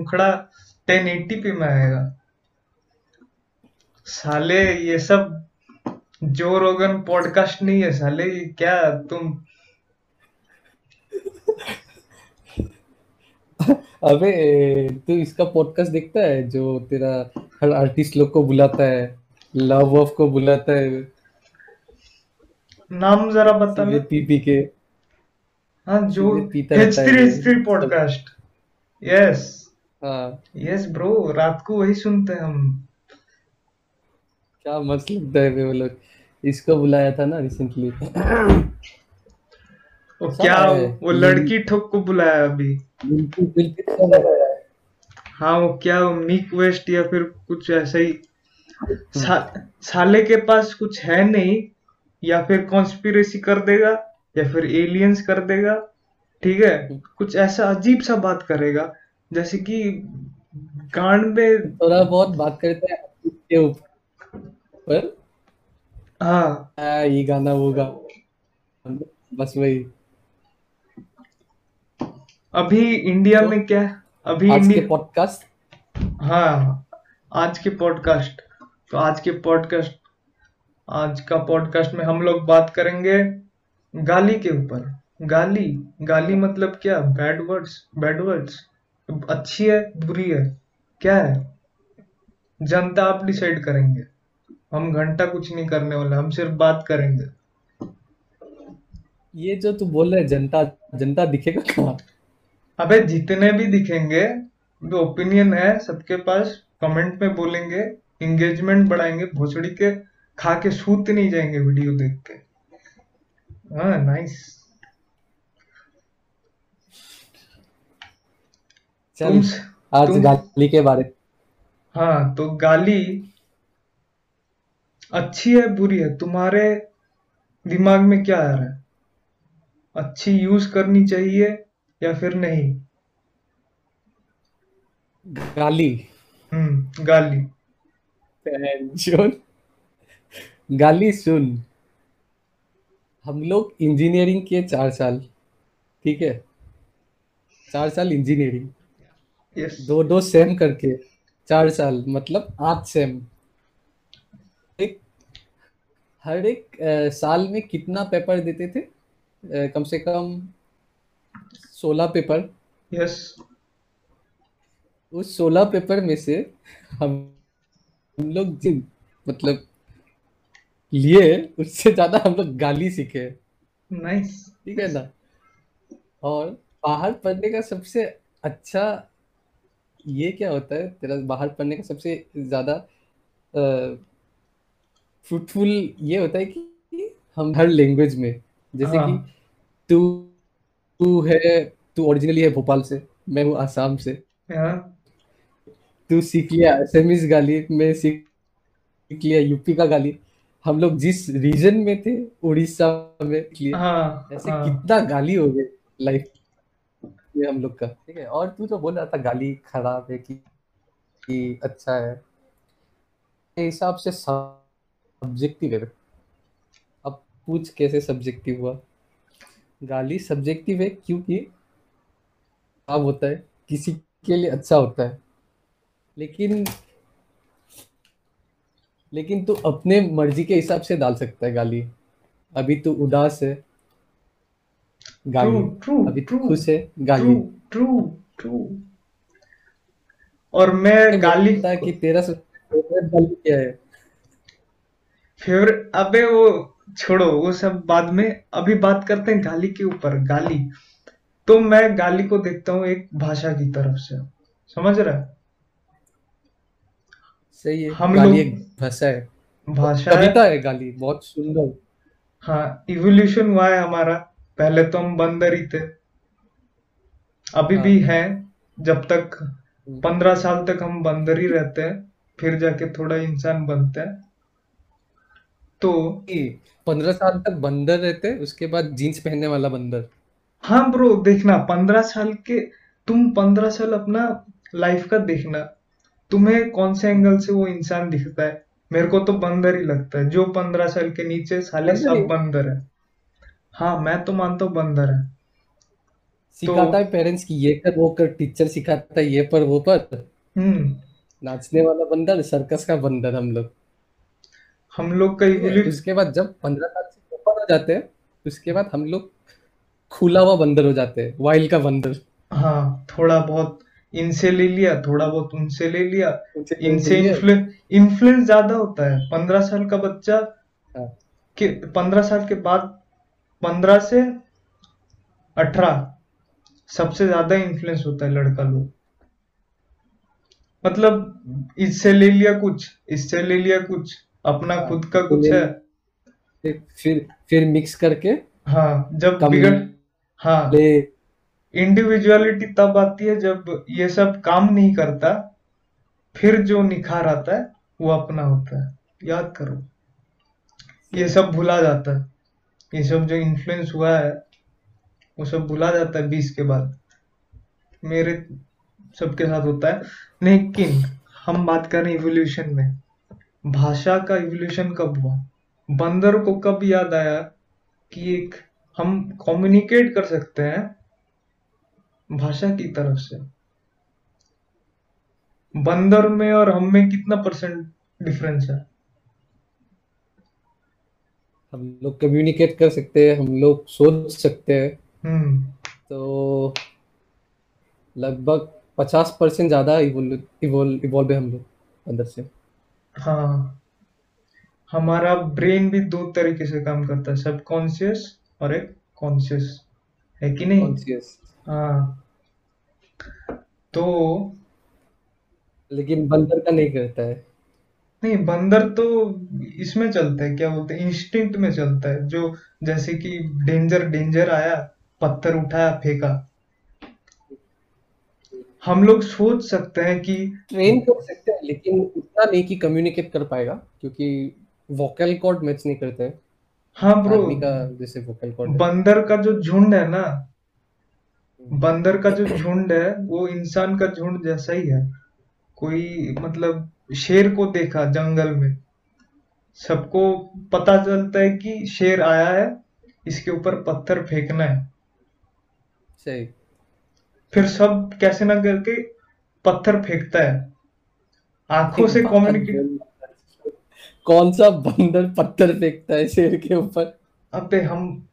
मुखड़ा ten eighty पे में आएगा। साले ये सब जो रोगन पॉडकास्ट नहीं है साले ये क्या तुम? अबे तू इसका पॉडकास्ट देखता है जो तेरा हर आर्टिस्ट लोग को बुलाता है लव ऑफ़ को बुलाता है? नाम जरा बता सीधे पी पी के। हाँ जो सीधे पीता रहता H3 है। H3 पॉडकास्ट यस हाँ। यस ब्रो रात को वही सुनते हैं हम। क्या मस्त लगता है वो लोग। इसको बुलाया था ना रिसेंटली वो सब क्या वो लड़की ठोक को बुलाया अभी। आया है। हाँ वो क्या वो मीक वेस्ट या फिर कुछ ऐसा ही। सा, साले के पास कुछ है नहीं या फिर कॉन्स्पिरेसी कर देगा या फिर एलियंस कर देगा ठीक है? कुछ ऐसा अजीब सा बात करेगा। जैसे कि गांड में थोड़ा बहुत बात करते हैं इसके ऊपर। हाँ। हाँ, ये गाना वो गाना। बस वही। अभी इंडिया तो में क्या अभी आज के इंडिया पॉडकास्ट हाँ आज के पॉडकास्ट तो आज के पॉडकास्ट आज का पॉडकास्ट में हम लोग बात करेंगे गाली के ऊपर। गाली? गाली मतलब क्या? बैड वर्ड्स बैड वर्ड्स अच्छी है बुरी है? क्या है? जनता आप डिसाइड करेंगे। हम घंटा कुछ नहीं करने वाले हम सिर्फ़ बात करेंगे। ये जो तू बोल रहा है जनता जनता दिखेगा कहाँ अबे जितने भी दिखेंगे जो ओपिनियन है सबके पास कमेंट में बोलेंगे एंगेजमेंट बढ़ाएँगे भोसड़ी के खा के सूत नहीं जाएँगे वीडियो देख के। हाँ नाइस चल तुम आज तुम गाली के बारे हाँ तो गाली अच्छी है बुरी है? तुम्हारे दिमाग में क्या आ रहा है? अच्छी यूज़ करनी चाहिए या फिर नहीं? गाली। हम्म गाली। टेंशन गाली सुन। हम लोग इंजीनियरिंग किए चार साल ठीक है? चार साल इंजीनियरिंग यस दो दो सेम करके चार साल मतलब आठ सेम एक हर एक अ, साल में कितना पेपर देते थे? अ, कम से कम सोलह पेपर यस उस सोलह पेपर में से हम हम लोग जिन मतलब लिए उससे ज़्यादा हम लोग गाली सीखे। नाइस ठीक है ना? और बाहर पढ़ने का सबसे अच्छा ये क्या होता है? तेरा बाहर पढ़ने का सबसे ज़्यादा फ्रूटफुल ये होता है कि हम हर लैंग्वेज में जैसे कि हाँ। तू तू है तू ओरिजिनली है भोपाल से मैं हूँ आसाम से। हाँ। तू सीख लिया असमीज गाली मैं सीख लिया यूपी का गाली। हम लोग जिस रीजन में थे उड़ीसा में लिए हाँ ऐसे हाँ। कितना गाली हो गए लाइफ में हम लोग का। ठीक है और तू तो बोल रहा था गाली खराब है कि, कि अच्छा है हिसाब से सब्जेक्टिव है। अब पूछ कैसे सब्जेक्टिव हुआ? गाली सब्जेक्टिव है क्योंकि खराब होता है किसी के लिए अच्छा होता है। लेकिन लेकिन तू अपने मर्ज़ी के हिसाब से डाल सकता है गाली। अभी तू उदास है गाली। ट्रू अभी ट्रू खुश है गाली। ट्रू ट्रू और मैं गाली बता कि तेरा फेवरेट गाली क्या है? फेवरेट अबे वो छोड़ो वो सब बाद में अभी बात करते हैं गाली के ऊपर गाली। तो मैं गाली को देखता हूँ एक भाषा की तरफ़ से। समझ रहा? है सही है हम गाली लोग एक भाषा है। भाषा है कविता है। गाली बहुत सुंदर। हाँ इवोल्यूशन हुआ है हमारा। पहले तो हम बंदर ही थे। अभी हाँ भी हैं। जब तक पंद्रह साल तक हम बंदर ही रहते हैं फिर जाके थोड़ा इंसान बनते हैं। तो पंद्रह साल तक बंदर रहते उसके बाद जीन्स पहनने वाला बंदर। हाँ ब्रो देखना पंद्रह साल के तुम पंद्रह साल अपना लाइफ का देखना। तुम्हें कौन से एंगल से वो इंसान दिखता है? मेरे को तो बंदर ही लगता है जो पंद्रह साल के नीचे साले सब बंदर है। हाँ मैं तो मानता हूँ बंदर है। सिखाता है पेरेंट्स की ये कर वो कर टीचर सिखाता है ये पर वो पर। हम्म। नाचने वाला बंदर सर्कस का बंदर हम लोग। हम लोग का ठीक है इवोल्यू उसके बाद जब पंद्रह साल से ऊपर हो जाते हैं उसके बाद हम लोग खुला हुआ बंदर हो जाते हैं वाइल्ड का बंदर। हाँ थोड़ा बहुत इनसे ले लिया थोड़ा बहुत उनसे ले लिया। उनसे इनसे ले लिया। इन्फ्लुएंस इन्फ्लुएंस ज़्यादा होता है। पंद्रह साल का बच्चा हाँ, के पंद्रह साल के बाद पंद्रह से अठारह सबसे ज़्यादा इन्फ्लुएंस होता है लड़का लोग। मतलब इससे ले लिया कुछ इससे ले लिया कुछ अपना हाँ, खुद का कुछ है। फिर फिर फिर मिक्स करके हाँ जब बिगड़ हाँ। इंडिविजुअलिटी तब आती है जब ये सब काम नहीं करता फिर जो निखार आता है वो अपना होता है। याद करो। ये सब भुला जाता है। ये सब जो इन्फ्लुएंस हुआ है, वो सब भुला जाता है बीस के बाद। मेरे सबके साथ होता है। लेकिन हम बात कर रहे इवोल्यूशन में। भाषा का इवोल्यूशन कब हुआ? बंदर को कब याद आया कि एक हम कम्युनिकेट कर सकते हैं भाषा की तरफ़ से? बंदर में और हम में कितना परसेंट डिफरेंस है? हम लोग कम्युनिकेट कर सकते हैं हम लोग सोच सकते हैं। हम्म। तो लगभग पचास परसेंट ज़्यादा इवोल्व है हम लोग अंदर से। हाँ। हमारा ब्रेन भी दो तरीके से काम करता है सबकॉन्शियस और एक कॉन्शियस है कि नहीं? कॉन्शियस हाँ। तो लेकिन बंदर का नहीं करता है। नहीं बंदर तो इसमें चलता है क्या बोलते हैं इंस्टिंक्ट में चलता है। जो जैसे कि डेंजर डेंजर आया पत्थर उठाया फेंका। हम लोग सोच सकते हैं कि ट्रेन कर सकते हैं लेकिन उतना नहीं कि कम्युनिकेट कर पाएगा क्योंकि वोकल कॉर्ड मैच नहीं करते। हैं हाँ ब्रो का जैसे वोकल कॉर्ड बंदर का जो झुंड है ना बंदर का जो झुंड है वो इंसान का झुंड जैसा ही है। कोई मतलब शेर को देखा जंगल में। सबको पता चलता है कि शेर आया है इसके ऊपर पत्थर फेंकना है। सही। फिर सब कैसे ना करके पत्थर फेंकता है। आँखों से कम्युनिकेट कौन सा बंदर पत्थर फेंकता है शेर के ऊपर? अबे हम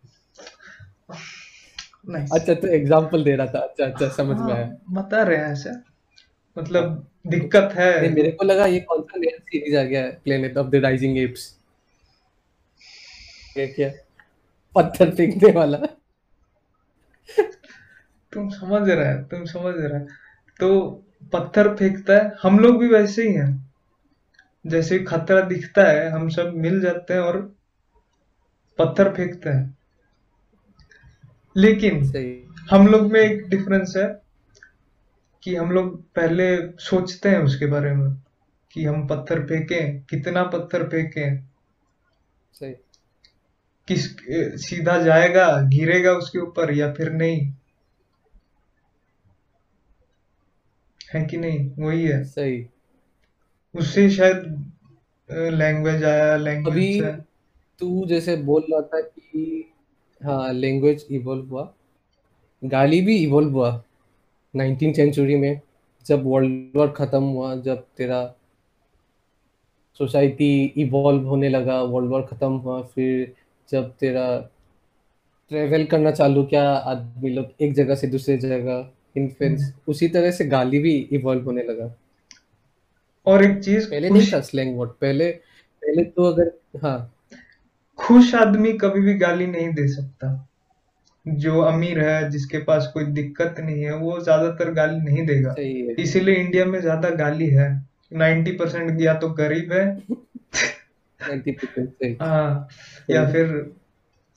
नहीं। अच्छा तो एग्जांपल दे रहा था। अच्छा अच्छा समझ में हाँ, आया बता रहे हैं ऐसे। मतलब दिक्कत है। नहीं मेरे को लगा ये कौन सा नया सीरीज़ आ गया है Planet of the Rising Apes क्या क्या? पत्थर फेंकने वाला। तुम समझ रहे हैं तुम समझ रहे हैं। तो पत्थर फेंकता है हम लोग भी वैसे ही हैं। जैसे खतरा दिखता है हम सब मिल जाते हैं और पत्थर फेंकते हैं। लेकिन हम लोग में एक डिफरेंस है कि हम लोग पहले सोचते हैं उसके बारे में कि हम पत्थर फेंकें कितना पत्थर फेंकें। सही। किस सीधा जाएगा गिरेगा उसके ऊपर या फिर नहीं? है कि नहीं? वही है। सही। उससे शायद लैंग्वेज आया लैंग्वेज अभी तू जैसे बोल रहा था कि हाँ लैंग्वेज इवॉल्व हुआ। गाली भी इवॉल्व हुआ। नाइनटीन सेंचुरी में जब वर्ल्ड वॉर खत्म हुआ जब तेरा सोसाइटी इवॉल्व होने लगा वर्ल्ड वॉर खत्म हुआ फिर जब तेरा ट्रेवल करना चालू किया आदमी लोग एक जगह से दूसरे जगह इन्फ्लुएंस उसी तरह से गाली भी इवॉल्व होने लगा। और एक चीज़ पहले नहीं था स्लैंग वर्ड पहले पहले तो अगर हाँ। खुश आदमी कभी भी गाली नहीं दे सकता। जो अमीर है जिसके पास कोई दिक्कत नहीं है वो ज़्यादातर गाली नहीं देगा। सही है। इसीलिए इंडिया में ज़्यादा गाली है। 90 परसेंट या तो गरीब है। हाँ या फिर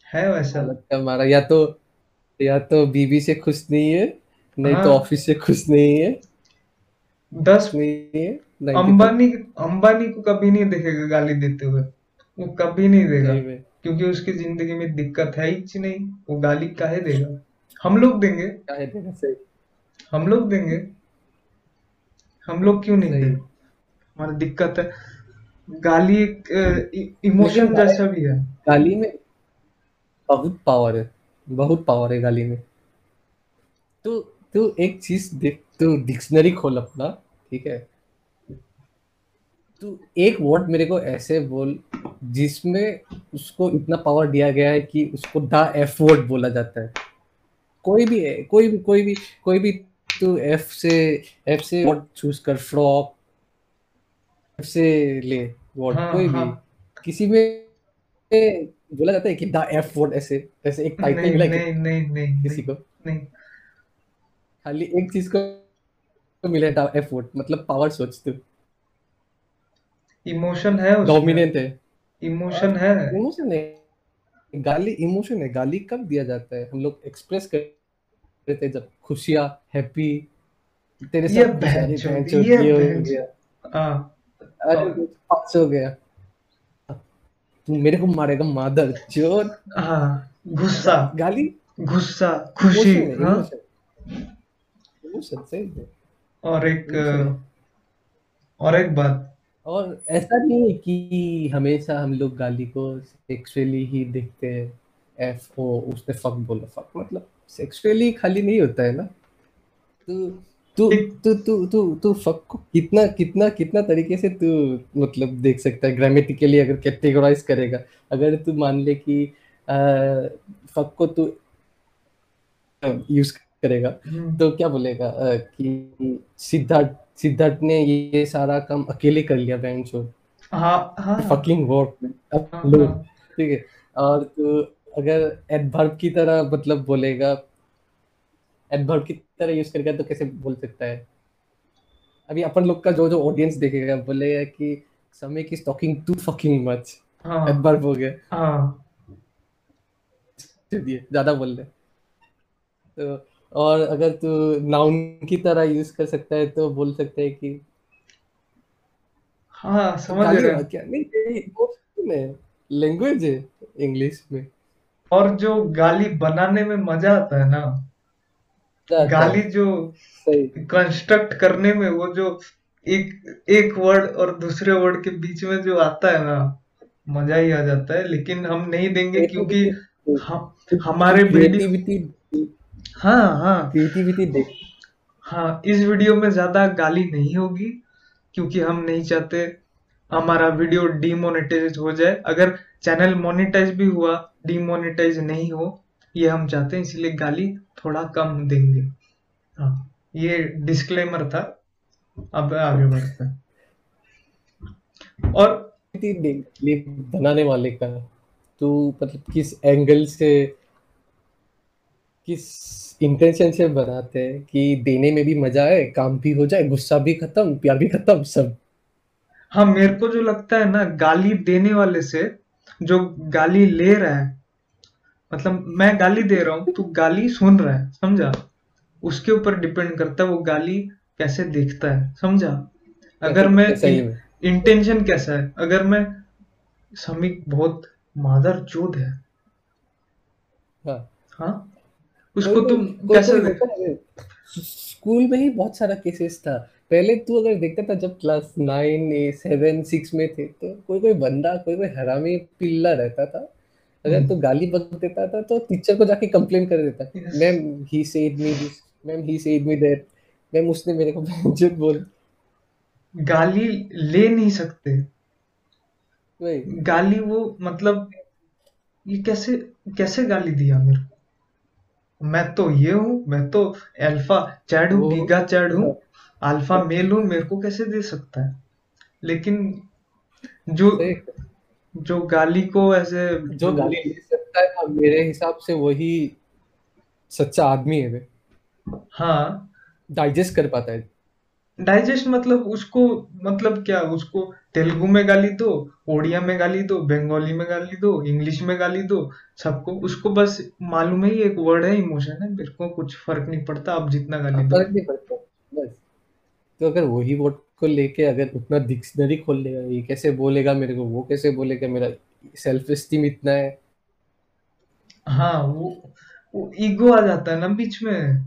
है वैसा। लगता का मारा या तो या तो बीबी से खुश नहीं है नहीं तो हाँ। ऑफ़िस से खुश नहीं है। दस नहीं है 90% अंबानी अंबानी को कभी नहीं देखेगा गाली देते हुए। वो कभी नहीं देगा। क्योंकि उसकी ज़िंदगी में दिक्कत है ही नहीं। वो गाली काहे देगा? हम लोग देंगे। सही। हम लोग देंगे। हम लोग क्यों नहीं देंगे? हमारी दिक्कत है। गाली एक इमोशन जैसा भी है। गाली में बहुत पावर है। बहुत पावर है गाली में। तू तू एक चीज़ देख तू डिक्शनरी खोल अपना ठीक है? तू एक वर्ड मेरे को ऐसे बोल जिसमें उसको इतना पावर दिया गया है कि उसको द एफ़ वर्ड बोला जाता है। कोई भी कोई भी कोई भी कोई भी तू एफ़ से एफ़ से वर्ड चूज़ कर फ्रॉक एफ़ से ले वर्ड हाँ कोई हाँ. भी किसी में बोला जाता है कि द एफ़ वर्ड ऐसे ऐसे एक टाइटल नहीं मिला है नहीं नहीं नहीं किसी को। नहीं। खाली एक चीज़ को मिले द एफ़ वर्ड मतलब पावर सोच तू। इमोशन है डोमिनेंट है। इमोशन है। इमोशन है। गाली इमोशन है। गाली कब दिया जाता है? हम लोग एक्सप्रेस करते हैं जब खुशियाँ हैप्पी तेरे ये साथ बहनचोद, बहनचोद ये हो गया। हाँ। अरे पास हो गया। तू मेरे को मारेगा मादर चोर। हाँ गुस्सा। गाली? गुस्सा खुशी है। और एक और एक बात। और ऐसा नहीं है कि हमेशा हम लोग गाली को सेक्सुअली ही देखते हैं एफ़ ओ उसने फक बोला फक मतलब सेक्सुअली खाली नहीं होता है ना? तू तू तू तू तू तू फक को कितना कितना कितना तरीके से तू मतलब देख सकता है ग्रामेटिकली अगर कैटेगराइज करेगा। अगर तू मान ले कि फक को तू यूज़ करेगा हम्म, तो क्या बोलेगा? कि सिद्धार्थ सिद्धार्थ ने ये सारा काम अकेले कर लिया बैंक शो हाँ हाँ। फकिंग वर्क हाँ ठीक है। और तो अगर एडवर्ब की तरह मतलब बोलेगा एडवर्ब की तरह यूज़ करेगा तो कैसे बोल सकता है? अभी अपन लोग का जो जो ऑडियंस देखेगा बोलेगा कि समय की talking to fucking much adverb हो गया। हाँ। ज़्यादा बोल रहे तो और अगर तू नाउन की तरह यूज़ कर सकता है तो बोल सकता है कि हाँ समझ रहे क्या नहीं है लैंग्वेज है इंग्लिश में। और जो गाली बनाने में मज़ा आता है ना गाली जो सही। कंस्ट्रक्ट करने में वो जो एक एक वर्ड और दूसरे वर्ड के बीच में जो आता है ना मज़ा ही आ जाता है। लेकिन हम नहीं देंगे क्योंकि हम हमारे क्रिएटिविटी हाँ हाँ। क्रिएटिविटी देख हाँ इस वीडियो में ज़्यादा गाली नहीं होगी क्योंकि हम नहीं चाहते हमारा वीडियो डीमोनेटाइज हो जाए। अगर चैनल मोनेटाइज भी हुआ डीमोनेटाइज नहीं हो ये हम चाहते हैं इसलिए गाली थोड़ा कम देंगे। हाँ ये डिस्क्लेमर था। अब आगे बढ़ते हैं। और बनाने वाले का तू मतलब किस एंगल से किस इंटेंशन से बनाते हैं कि देने में भी मज़ा आए काम भी हो जाए गुस्सा भी खत्म प्यार भी खत्म सब? हाँ मेरे को जो लगता है ना गाली देने वाले से जो गाली ले रहा है मतलब मैं गाली दे रहा हूँ तू गाली सुन रहा है समझा? उसके ऊपर डिपेंड करता है वो गाली कैसे देखता है समझा? अगर मैं इंटेंशन कैसा है? अगर मैं समीक बहुत मादर चोद है हाँ। हाँ? उसको तुम कैसे स्कूल में ही बहुत सारा केसेस था। पहले तू अगर देखता था जब क्लास नाइन सेवन सिक्स में थे तो कोई कोई बंदा कोई कोई हरामी पिल्ला रहता था। अगर तू गाली बक देता था तो टीचर को जाके कंप्लेन कर देता। Ma'am he said me this ma'am he said me that ma'am उसने मेरे को बेंचर बोल। गाली ले नहीं सकते। गाली वो मतलब ये कैसे कैसे गाली दिया मेरे को? मैं तो ये हूँ मैं तो अल्फ़ा चैड हूँ वो गीगा चैड हूँ। अल्फ़ा मेल हूँ मेरे को कैसे दे सकता है? लेकिन जो जो गाली को ऐसे जो गाली दे सकता है ना मेरे हिसाब से वही सच्चा आदमी है वे। हाँ। डाइजेस्ट कर पाता है। डाइजेस्ट मतलब उसको मतलब क्या? उसको तेलुगु में गाली दो ओडिया में गाली दो बंगाली में गाली दो इंग्लिश में गाली दो सबको उसको बस मालूम है ये एक वर्ड है इमोशन है मेरे को कुछ फ़र्क नहीं पड़ता आप जितना गाली दो। फ़र्क नहीं पड़ता बस। तो अगर वही वर्ड को लेके अगर उतना डिक्शनरी खोल लेगा ये कैसे बोलेगा मेरे को वो कैसे बोलेगा मेरा सेल्फ एस्टीम इतना है? हाँ वो वो ईगो आ जाता है ना बीच में।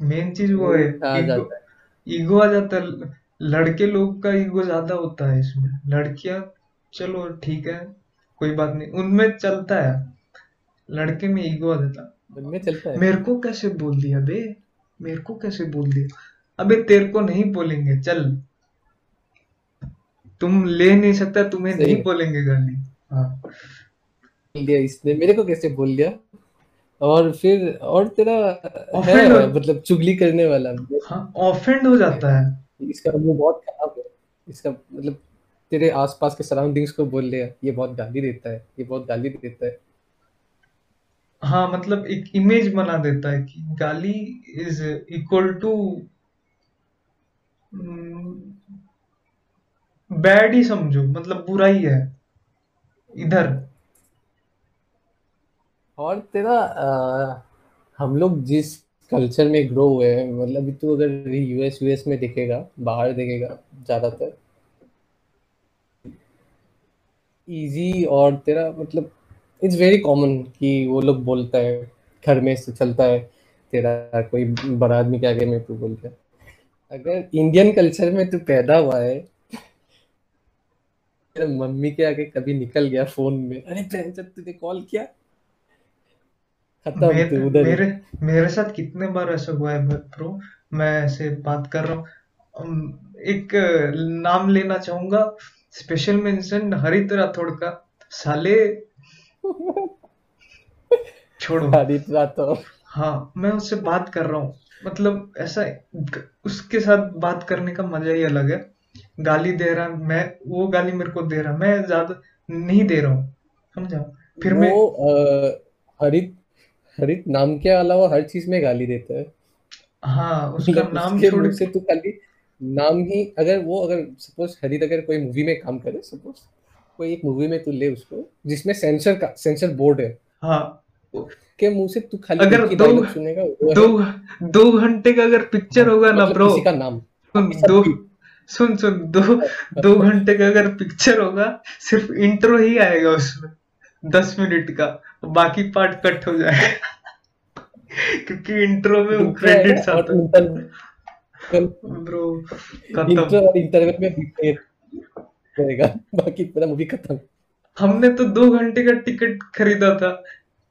मेन चीज़ वो है आ ईगो जाता है। ईगो आ जाता है। लड़के लोग का ईगो ज़्यादा होता है इसमें। लड़कियाँ चलो ठीक है कोई बात नहीं। उनमें चलता है। लड़के में ईगो आ जाता। उनमें चलता है। मेरे को कैसे बोल दिया बे? मेरे को कैसे बोल दिया? अबे तेरे को नहीं बोलेंगे चल। तुम ले नहीं सकता तुम्हें नहीं बोलेंगे गाली। हाँ। इसने। मेरे को कैसे बोल दिया? और फिर और तेरा है मतलब चुगली करने वाला। हाँ ऑफेंड हो जाता है। इसका मुँह बहुत खराब है। इसका मतलब तेरे आसपास के सराउंडिंग्स को बोल लिया ये बहुत गाली देता है ये बहुत गाली देता है। हाँ मतलब एक इमेज बना देता है कि गाली इज़ इक्वल टू बैड ही समझो मतलब बुरा ही है इधर। और तेरा अ, हम लोग जिस कल्चर में ग्रो हुए हैं मतलब तू अगर यूएस यूएस में दिखेगा बाहर दिखेगा ज़्यादातर इजी और तेरा मतलब इट्स वेरी कॉमन कि वो लोग बोलता है घर में से चलता है तेरा कोई बड़ा आदमी के आगे में तू बोल रहा है अगर इंडियन कल्चर में तू पैदा हुआ है मम्मी के आगे कभी निकल गया फ़ोन में। अरे तुझे कॉल किया खत्म मेरे तू उधर मेरे मेरे साथ कितने बार ऐसा हुआ है ब्रो मैं ऐसे बात कर रहा हूँ। एक नाम लेना चाहूँगा। स्पेशल मेंशन हरित राठौड़ का साले छोड़ो। हरित राठौर हाँ मैं उससे बात कर रहा हूँ। मतलब ऐसा उसके साथ बात करने का मज़ा ही अलग है। गाली दे रहा मैं वो गाली मेरे को दे रहा। मैं ज़्यादा नहीं दे रहा हूँ। समझा? फिर मैं वो अ, हरित हरित नाम के अलावा हर चीज़ में गाली देता है। हाँ उसका मतलब नाम उसके छोड़ मुँह से तू खाली नाम ही अगर वो अगर सपोज़ हरित अगर कोई मूवी में काम करे सपोज़ कोई एक मूवी में तू ले उसको जिसमें सेंसर का सेंसर बोर्ड है हाँ। के मुँह से तू खाली अगर दो सुनेगा दो दो घंटे का अगर पिक्चर हाँ होगा ना मतलब ब्रो किसी का नाम। दो सुन सुन दो दो घंटे का अगर पिक्चर होगा सिर्फ़ इंट्रो ही आएगा उसमें। दस मिनट का बाकी पार्ट कट हो जाए। क्योंकि इंट्रो में क्रेडिट्स आता है ब्रो इंट्रो और इंटरवल में करेगा बाकी पूरा मूवी खत्म। हमने तो दो घंटे का टिकट खरीदा था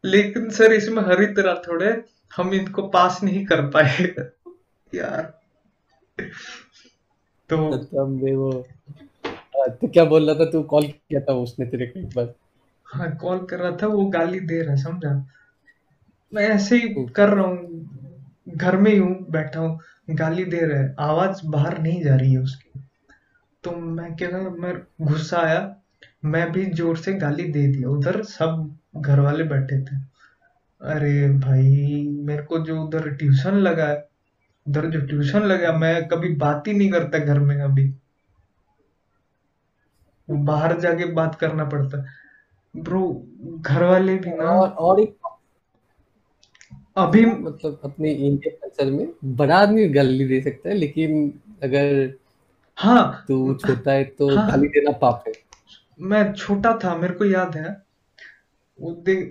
लेकिन सर इसमें हरित राठौड़ है हम इनको पास नहीं कर पाए। यार। तो वो तो क्या बोल रहा था तू कॉल किया था उसने तेरे को एक बार? हाँ कॉल कर रहा था वो गाली दे रहा है समझा? मैं ऐसे ही हम्म, कर रहा हूँ घर में ही हूँ बैठा हूँ गाली दे रहा है आवाज़ बाहर नहीं जा रही है उसकी। तो मैं क्या मैं गुस्सा आया मैं भी ज़ोर से गाली दे दिया उधर सब घर वाले बैठे थे। अरे भाई मेरे को जो उधर ट्यूशन लगा है उधर जो ट्यूशन लगा मैं कभी बात ही नहीं करता घर में अभी। बाहर जाके बात करना पड़ता ब्रो घर वाले भी ना। और और एक अभी मतलब अपने इंडियन कल्चर में बड़ा आदमी गाली दे सकता है लेकिन अगर हाँ तू छोटा है तो हाँ। गाली देना पाप है। मैं छोटा था मेरे को याद है। वो देख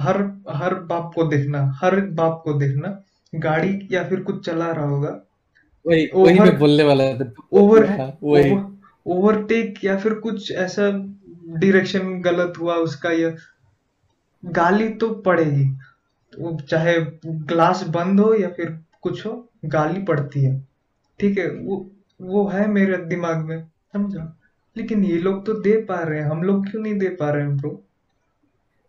हर हर बाप को देखना हर बाप को देखना गाड़ी या फिर कुछ चला रहा होगा। वही वही मैं बोलने वाला था। ओवर हाँ ओवर ओवरटेक या फिर कुछ ऐसा डायरेक्शन गलत हुआ उसका या गाली तो पड़ेगी। वो चाहे ग्लास बंद हो या फिर कुछ हो गाली पड़ती है। ठीक है वो वो है मेरे दिमाग में समझा? लेकिन ये लोग तो दे पा रहे हैं। हम लोग क्यों नहीं दे पा रहे हैं ब्रो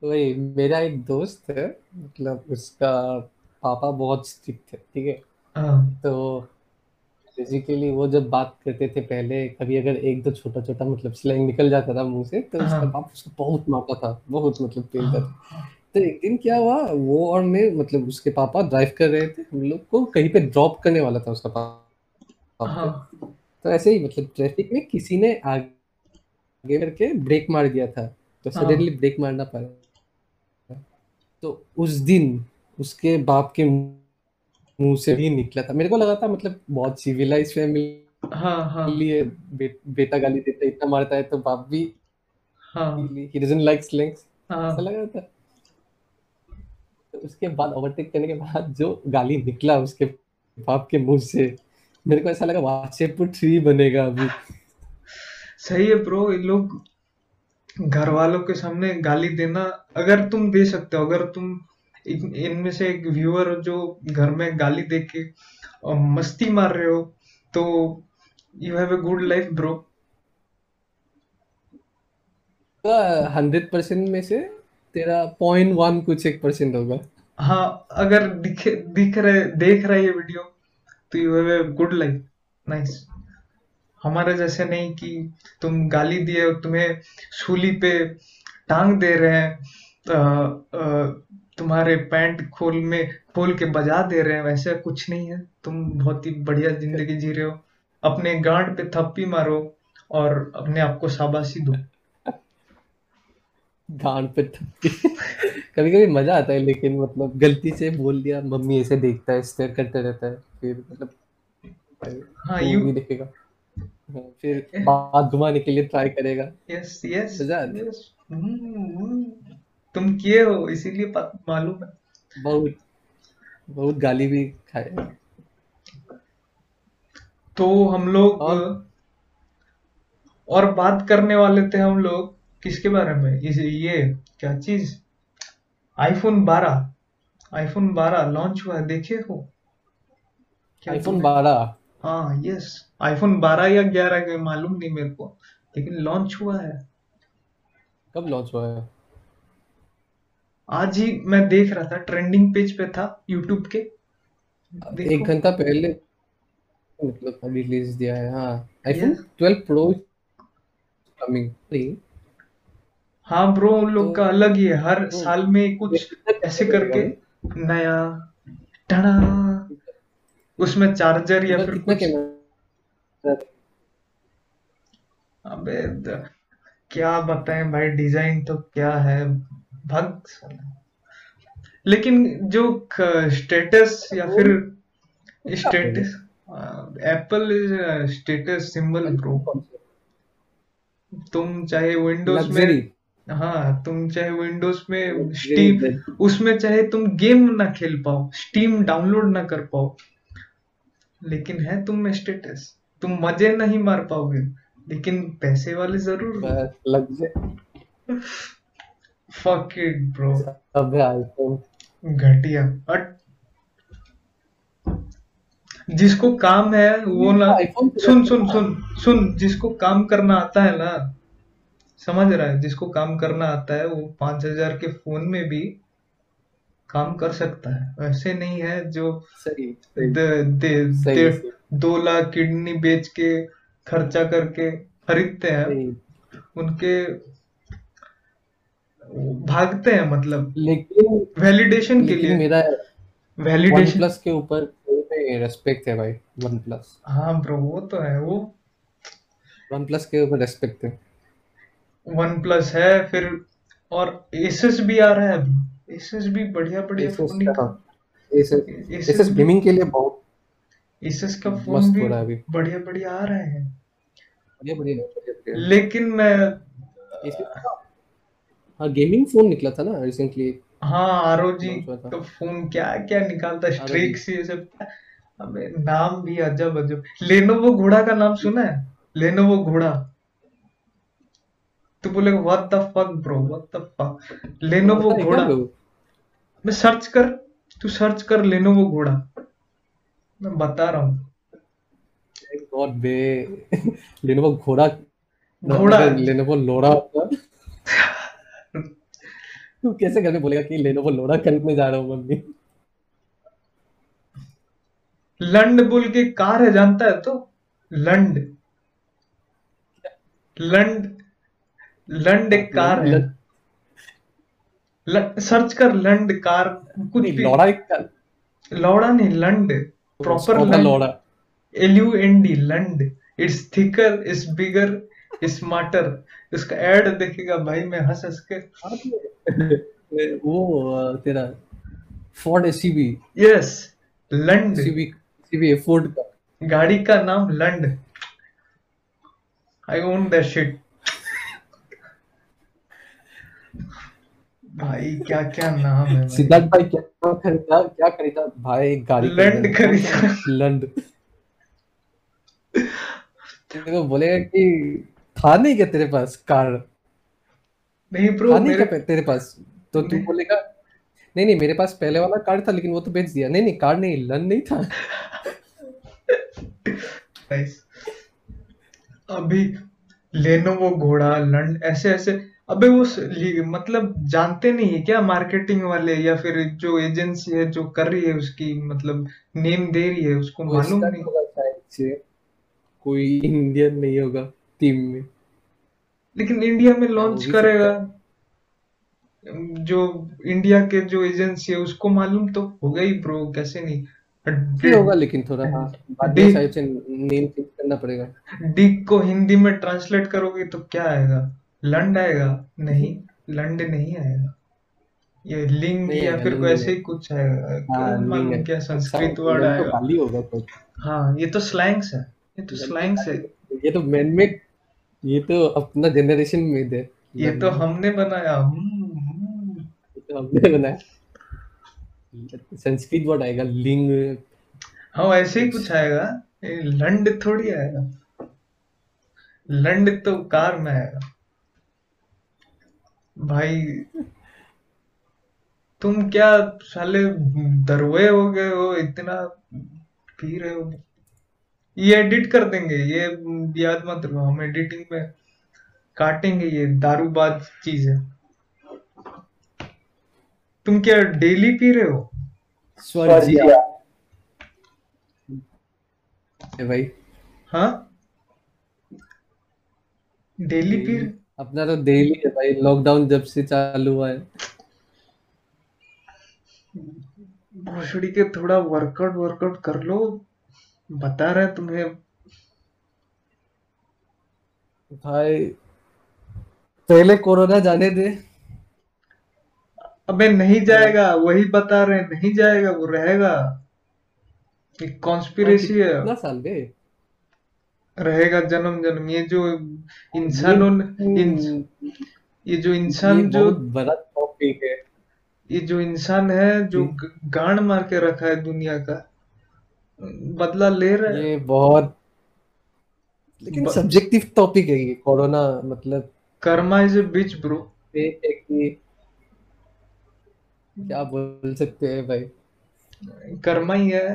वही मेरा एक दोस्त है मतलब उसका पापा बहुत स्ट्रिक्ट है ठीक है? हाँ। तो बेसिकली वो जब बात करते थे पहले कभी अगर एक दो छोटा छोटा मतलब स्लैंग निकल जाता था मुँह से तो उसका हाँ। बाप उसको बहुत मारता था बहुत मतलब पेलता था। हाँ। तो एक दिन क्या हुआ वो और मैं मतलब उसके पापा ड्राइव कर रहे थे हम लोग को कहीं पे ड्रॉप करने वाला था उसका पापा। हाँ। तो ऐसे ही मतलब ट्रैफ़िक में किसी ने आगे करके ब्रेक मार दिया था तो हाँ। सडनली ब्रेक मारना पड़ा। तो उस दिन उसके बाप के मुँह से ही निकला था। मेरे को लगा था मतलब बहुत सिविलाइज फैमिली हाँ हाँ। है बे, बेटा गाली देता इतना मारता है तो बाप भी हाँ। ही डजंट लाइक स्लैंग्स ऐसा लगा था। तो उसके बाद ओवरटेक करने के बाद जो गाली निकला उसके बाप के मुँह से मेरे को ऐसा लगा वासेपुर थ्री बनेगा अभी। सही है ब्रो ये लोग घर वालों के सामने गाली देना अगर तुम दे सकते हो अगर तुम इन- इनमें से एक व्यूअर जो घर में गाली दे के मस्ती मार रहे हो तो you have a good life bro hundred percent में से तेरा पॉइंट वन कुछ एक परसेंट होगा। हाँ अगर दिखे दिख रहे देख रहा है ये वीडियो तो you have a good life nice हमारे जैसे नहीं कि तुम गाली दिए और तुम्हें सूली पे टांग दे रहे हैं अ, अ, तुम्हारे पैंट खोल में खोल के बजा दे रहे हैं वैसे कुछ नहीं है। तुम बहुत ही बढ़िया ज़िंदगी जी रहे हो। अपने गांड पे थप्पी मारो और अपने आप को शाबाशी दो। गांड पे कभी कभी मज़ा आता है लेकिन मतलब गलती से बोल दिया मम्मी ऐसे देखता है स्टेयर करते रहता है फिर मतलब हाँ यू भी देखेगा। हाँ, फिर बात घुमाने के लिए ट्राई करेगा। यस यस मज़ा आता है। यस हम्म, तुम किए हो इसीलिए मालूम है। बहुत बहुत गाली भी खाए तो हम लोग और? और बात करने वाले थे हम लोग किसके बारे में? इस ये क्या चीज़? आईफोन 12 आईफोन 12 लॉन्च हुआ है देखे हो? क्या आईफोन तुमने- बारह। हाँ यस आईफोन 12 या 11 के मालूम नहीं मेरे को। लेकिन लॉन्च हुआ है। कब लॉन्च हुआ है? आज ही मैं देख रहा था ट्रेंडिंग पेज पे था यूट्यूब के। एक घंटा पहले मतलब अभी रिलीज़ दिया है हाँ आईफोन. 12 प्रो कमिंग हाँ ब्रो उन लोग तो- का अलग ही है हर हम्म। साल में कुछ ऐसे करके नया टना उसमें चार्जर या फिर कितना कुछ। अबे क्या बताएँ भाई डिज़ाइन तो क्या है? भग साला। लेकिन जो स्टेटस या फिर status Apple is status symbol bro तुम चाहे विंडोज़ में हाँ तुम चाहे विंडोज़ में स्टीम उसमें चाहे तुम गेम ना खेल पाओ स्टीम डाउनलोड ना कर पाओ लेकिन है तुम में स्टेटस तुम मज़े नहीं मार पाओगे लेकिन पैसे वाले ज़रूर बस फक इट ब्रो अब आईफोन घटिया. बट जिसको काम है वो ना सुन सुन सुन सुन. जिसको काम करना आता है ना समझ रहा है? जिसको काम करना आता है वो पाँच हज़ार के फ़ोन में भी काम कर सकता है. ऐसे नहीं है जो सही सही. दे, दे, सही दे, सही. दो लाख किडनी बेच के खर्चा करके खरीदते हैं. उनके भागते हैं मतलब लेकिन वैलिडेशन के लेकिन लिए। मेरा वैलिडेशन प्लस के ऊपर रेस्पेक्ट है भाई वन प्लस हाँ ब्रो वो तो है वो। वन प्लस के ऊपर रेस्पेक्ट है। वन प्लस है फिर और एसएस भी आ रहा है। एसएस भी बढ़िया बढ़िया फ़ोन एसएस एसएस गेमिंग के लिए बहुत एसएस का फ़ोन भी बढ़िया बढ़िया आ रहे हैं। बढ़िया बढ़िया। लेकिन मैं हाँ गेमिंग फ़ोन निकला था ना रिसेंटली हाँ आरओजी। का फ़ोन क्या क्या निकालता ROG स्ट्रिक्स ये सब अबे नाम भी अजब अजब। लेनोवो घोड़ा का नाम सुना है? लेनोवो घोड़ा। तो बोलेगा what the fuck bro what the fuck Lenovo घोड़ा। मैं सर्च कर तू सर्च कर लेनोवो घोड़ा। मैं बता रहा हूँ। गॉड बे। लेनोवो घोड़ा घोड़ा। लेनोवो लोड़ा होता तू कैसे घर में बोलेगा कि लेनोवो लोड़ा खरीदने जा रहा हूँ मम्मी? लंड बोल के कार है जानता है तो? लंड। लंड लंड एक कार है। ल- सर्च कर लंड कार कुछ भी। लोड़ा एक कार। लौड़ा नहीं लंड। प्रॉपर लोड़ा। L U N D लंड। It's thicker it's bigger smarter इसका एड देखेगा भाई मैं हंस हंस के। वो तेरा फोर्ड एसयूवी यस लंड एसयूवी एसयूवी फोर्ड का। गाड़ी का नाम लंड आई ओन दैट शिट भाई क्या क्या नाम है सिद्धार्थ भाई क्या खरीदा क्या खरीदा? भाई गाड़ी लंड खरीदा। लंड तेरे को बोलेगा कि था नहीं क्या तेरे पास कार? नहीं ब्रो मेरे क्या तेरे पास? तो तू बोलेगा नहीं नहीं मेरे पास पहले वाला कार्ड था लेकिन वो तो बेच दिया. नहीं नहीं कार्ड नहीं लन नहीं था. नाइस अभी लेनोवो घोड़ा लन ऐसे ऐसे। अबे वो मतलब जानते नहीं है क्या मार्केटिंग वाले या फिर जो एजेंसी है जो कर रही है उसकी मतलब नेम दे रही है उसको मालूम नहीं। होगा कोई इंडियन नहीं होगा। टीम में। लेकिन इंडिया में हाँ, लॉन्च सकता करेगा। है जो इंडिया के जो एजेंसी है उसको मालूम तो होगा ही ब्रो कैसे नहीं? नहीं होगा लेकिन थोड़ा हाँ बाद में डी शायद से नेम चेंज करना पड़ेगा। डिग को हिंदी में ट्रांसलेट करोगे तो क्या आएगा? लंड आएगा? नहीं लंड नहीं आएगा। ये लिंग या फिर कोई ऐसे ही कुछ आएगा। हाँ मालूम है। क्या संस्कृत वर्ड तो आएगा? गाली होगा तो हाँ ये तो स्लैंग्स है। ये तो तो स्लैंग्स है। ये तो मैन मेड ये तो अपना जनरेशन मेड है। ये तो हमने बनाया। ये तो हमने बनाया। संस्कृत वर्ड आएगा लिंग। हाँ ऐसे ही कुछ आएगा। लंड थोड़ी आएगा। लंड तो कार में आएगा। भाई तुम क्या साले दरवे हो गए हो? इतना पी रहे हो? ये एडिट कर देंगे ये याद मत रखो हम एडिटिंग में काटेंगे ये दारूबाज चीज़। है तुम क्या डेली पी रहे हो? स्वर्जिया भाई। हाँ? डेली पी अपना तो डेली है भाई लॉकडाउन जब से चालू हुआ है। भोसड़ी के थोड़ा वर्कआउट वर्कआउट कर लो। बता रहे तुम्हें भाई पहले कोरोना जाने दे। अबे नहीं जाएगा वही बता रहे हैं नहीं जाएगा वो रहेगा। एक कॉन्स्पिरेसी है। कितना साल बे रहेगा जन्म जन्म। ये जो इंसानों इन, ये जो इंसान जो बड़ा टॉपिक है। ये जो इंसान है जो गांड मार के रखा है दुनिया का बदला ले रहा है। ये बहुत लेकिन ब, सब्जेक्टिव टॉपिक है ये कोरोना मतलब karma is a bitch bro क्या बोल सकते हैं भाई? कर्मा ही है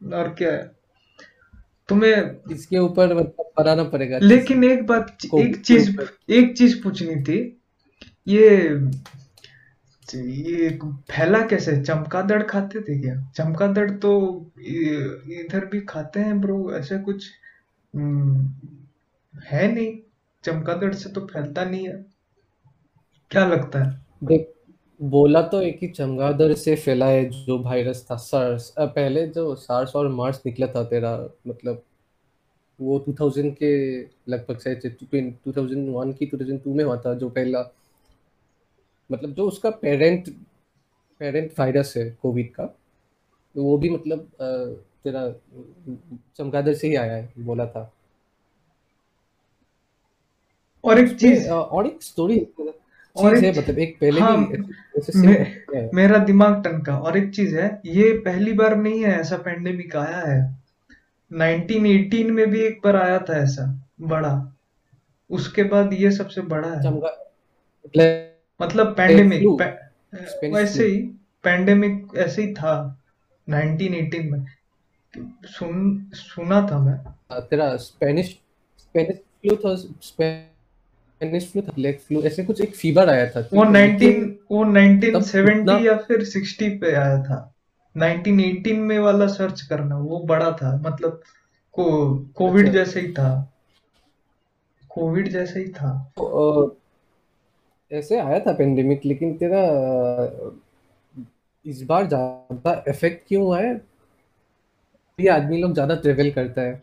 और क्या है? तुम्हें इसके ऊपर मतलब बनाना पड़ेगा। लेकिन एक बात एक चीज़ एक चीज़ पूछनी थी ये ये फैला कैसे? चमगादड़ खाते थे क्या? चमगादड़ तो इधर भी खाते हैं ब्रो ऐसे कुछ हम्म, है नहीं। चमगादड़ से तो फैलता नहीं है। क्या लगता है? देख बोला तो एक ही चमगादड़ से फैला है जो वायरस था सार्स पहले जो सार्स और मार्स निकला था तेरा मतलब वो 2000 के लगभग से 2001 की 2002 में हुआ था जो पहला मतलब जो उसका पेरेंट पेरेंट वायरस है कोविड का तो वो भी मतलब तेरा चमगादड़ से ही आया है बोला था। और एक चीज़ और एक स्टोरी और चीज़ एक मतलब एक पहले हाँ भी मे, मेरा दिमाग टनका और एक चीज़ है ये पहली बार नहीं है ऐसा पेंडेमिक आया है। 1918 में भी एक बार आया था ऐसा बड़ा। उसके बाद ये सबसे बड़ा है। ब्लैक मतलब पैंडेमिक वैसे ही पैंडेमिक ऐसे ही था 1918 में। सुन सुना था मैं। तेरा स्पेनिश स्पेनिश फ्लू था स्पेनिश फ्लू था ब्लैक फ्लू ऐसे कुछ एक फीवर आया था। वो ठीक है 19 वो तब 1970 उतना या फिर 60 पे आया था। 1918 में वाला सर्च करना वो बड़ा था मतलब को कोविड अच्छा। जैसे ही था। कोविड जैसे ही था। तो, ऐसे आया था पेंडेमिक लेकिन तेरा अ, इस बार ज़्यादा इफ़ेक्ट क्यों हुआ है ये आदमी लोग ज़्यादा ट्रेवल करता है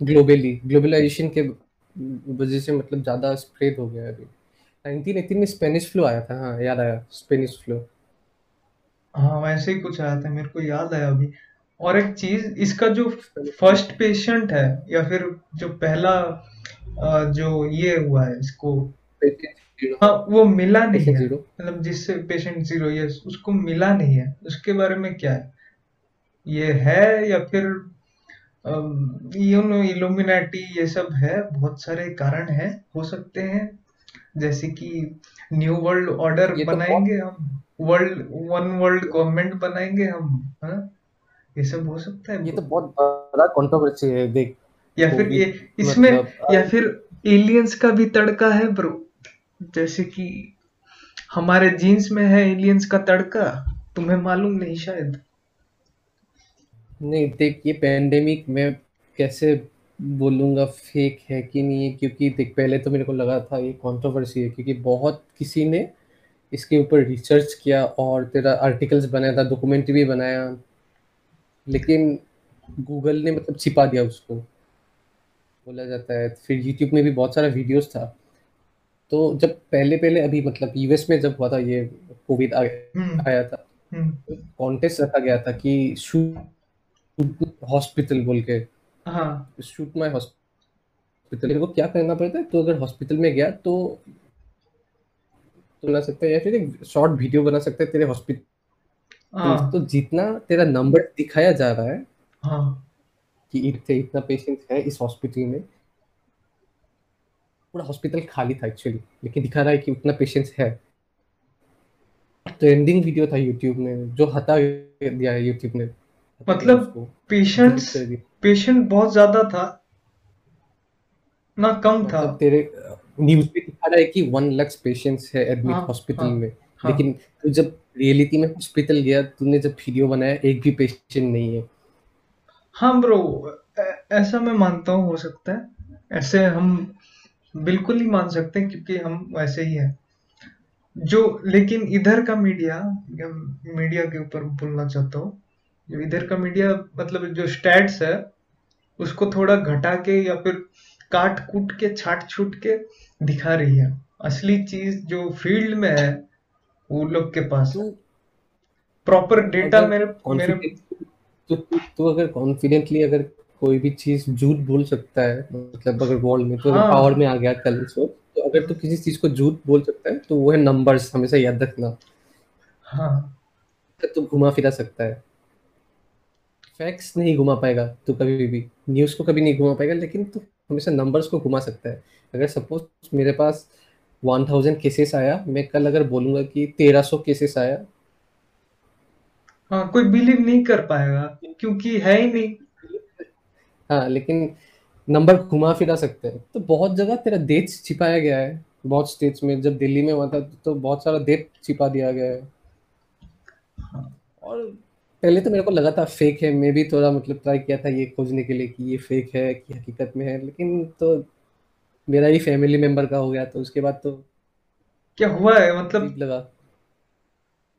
ग्लोबली ग्लोबलाइजेशन के वजह से मतलब ज़्यादा स्प्रेड हो गया है अभी। 1918 में स्पेनिश फ्लू आया था हाँ याद आया स्पेनिश फ्लू हाँ वैसे ही कुछ आया था मेरे को याद आया अभी। और एक चीज़ इसका जो फ़र्स्ट पेशेंट है या फिर जो पहला अ, जो ये हुआ है इसको हाँ वो मिला नहीं है। ज़ीरो मतलब जिससे पेशेंट ज़ीरो ये उसको मिला नहीं है। उसके बारे में क्या है? ये है या फिर यू नो इल्यूमिनाटी ये सब है बहुत सारे कारण हैं। हो सकते हैं जैसे कि न्यू वर्ल्ड ऑर्डर ये तो बनाएँगे हम वर्ल्ड वन वर्ल्ड गवर्नमेंट बनाएँगे हम हाँ? ये सब हो सकता है। ये तो बहुत बड़ा कंट्रोवर्सी है देख। या फिर ये इसमें मतलब या फिर एलियंस का भी तड़का है ब्रो जैसे कि हमारे जीन्स में है एलियंस का तड़का, तुम्हें मालूम नहीं शायद? नहीं, देख, ये पेंडेमिक में कैसे बोलूँगा फेक है कि नहीं है, क्योंकि देख, पहले तो मेरे को लगा था ये कंट्रोवर्सी है, क्योंकि बहुत किसी ने इसके ऊपर रिसर्च किया और तेरा आर्टिकल्स बनाया था डॉक्यूमेंट्री भी बनाया। लेकिन गूगल ने मतलब छिपा दिया उसको। बोला जाता है। फिर यूट्यूब में भी बहुत सारा वीडियोस था। तो जब पहले पहले अभी मतलब यूएस में जब हुआ था ये कोविड हम्म। आया था हम्म। कॉन्टेस्ट रखा गया था कि शूट हॉस्पिटल बोल के। हाँ। शूट माय हॉस्पिटल को क्या करना पड़ता है? तो अगर हॉस्पिटल में गया तो तो बना सकता है या फिर एक शॉर्ट वीडियो बना सकता है तेरे हॉस्पिटल हाँ। तो जितना तेरा नंबर दिखाया जा रहा है हाँ। कि इतने इतना पेशेंट है इस हॉस्पिटल में पूरा हॉस्पिटल खाली था एक्चुअली लेकिन दिखा रहा है कि उतना पेशेंट्स है। ट्रेंडिंग वीडियो था यूट्यूब में जो हटा दिया है यूट्यूब ने। मतलब पेशेंट्स। पेशेंट बहुत ज़्यादा था ना कम था। मतलब तेरे न्यूज़ पे दिखा रहा है कि वन लाख पेशेंट्स है एडमिट हाँ, हॉस्पिटल हाँ, में। हाँ। लेकिन तू जब रियलिटी में हॉस्पिटल गया तूने जब वीडियो बनाया एक भी पेशेंट नहीं है। हाँ ब्रो ऐसा मैं मानता हूँ हो सकता है। ऐसे हम बिल्कुल ही मान सकते हैं क्योंकि हम वैसे ही हैं। जो लेकिन इधर का मीडिया मीडिया के ऊपर बोलना चाहता हूँ जो इधर का मीडिया मतलब जो स्टैट्स है उसको थोड़ा घटा के या फिर काट कूट के छाट छूट के दिखा रही है। असली चीज़ जो फ़ील्ड में है वो लोग के पास प्रॉपर डेटा मेरे मेरे तो तू तू अगर कॉन्फिडेंटली अगर कोई भी चीज़ झूठ बोल सकता है मतलब अगर वर्ल्ड में तो हाँ। पावर में आ गया कल सो तो अगर तू किसी चीज़ को झूठ बोल सकता है तो वो है नंबर्स हमेशा याद रखना। हाँ। तू घुमा फिरा सकता है। फैक्ट्स नहीं घुमा पाएगा तू कभी भी। न्यूज़ को कभी नहीं घुमा पाएगा लेकिन तू हमेशा नंबर्स को घुमा सकता है। अगर सपोज़ मेरे पास 1000 केसेस आया मैं कल अगर बोलूँगा कि 1300 केसेस आया। हाँ कोई बिलीव नहीं कर पाएगा क्योंकि है ही नहीं। हाँ लेकिन नंबर घुमा फिरा सकते हैं। तो बहुत जगह तेरा डेट छिपाया गया है। बहुत स्टेट्स में जब दिल्ली में हुआ था तो बहुत सारा डेट छिपा दिया गया है। और पहले तो मेरे को लगा था फेक है। मैं भी थोड़ा मतलब ट्राई किया था ये खोजने के लिए कि ये फेक है कि हकीकत में है। लेकिन तो मेरा ही फैमिली मेंबर का हो गया तो उसके बाद तो क्या हुआ है? मतलब लगा।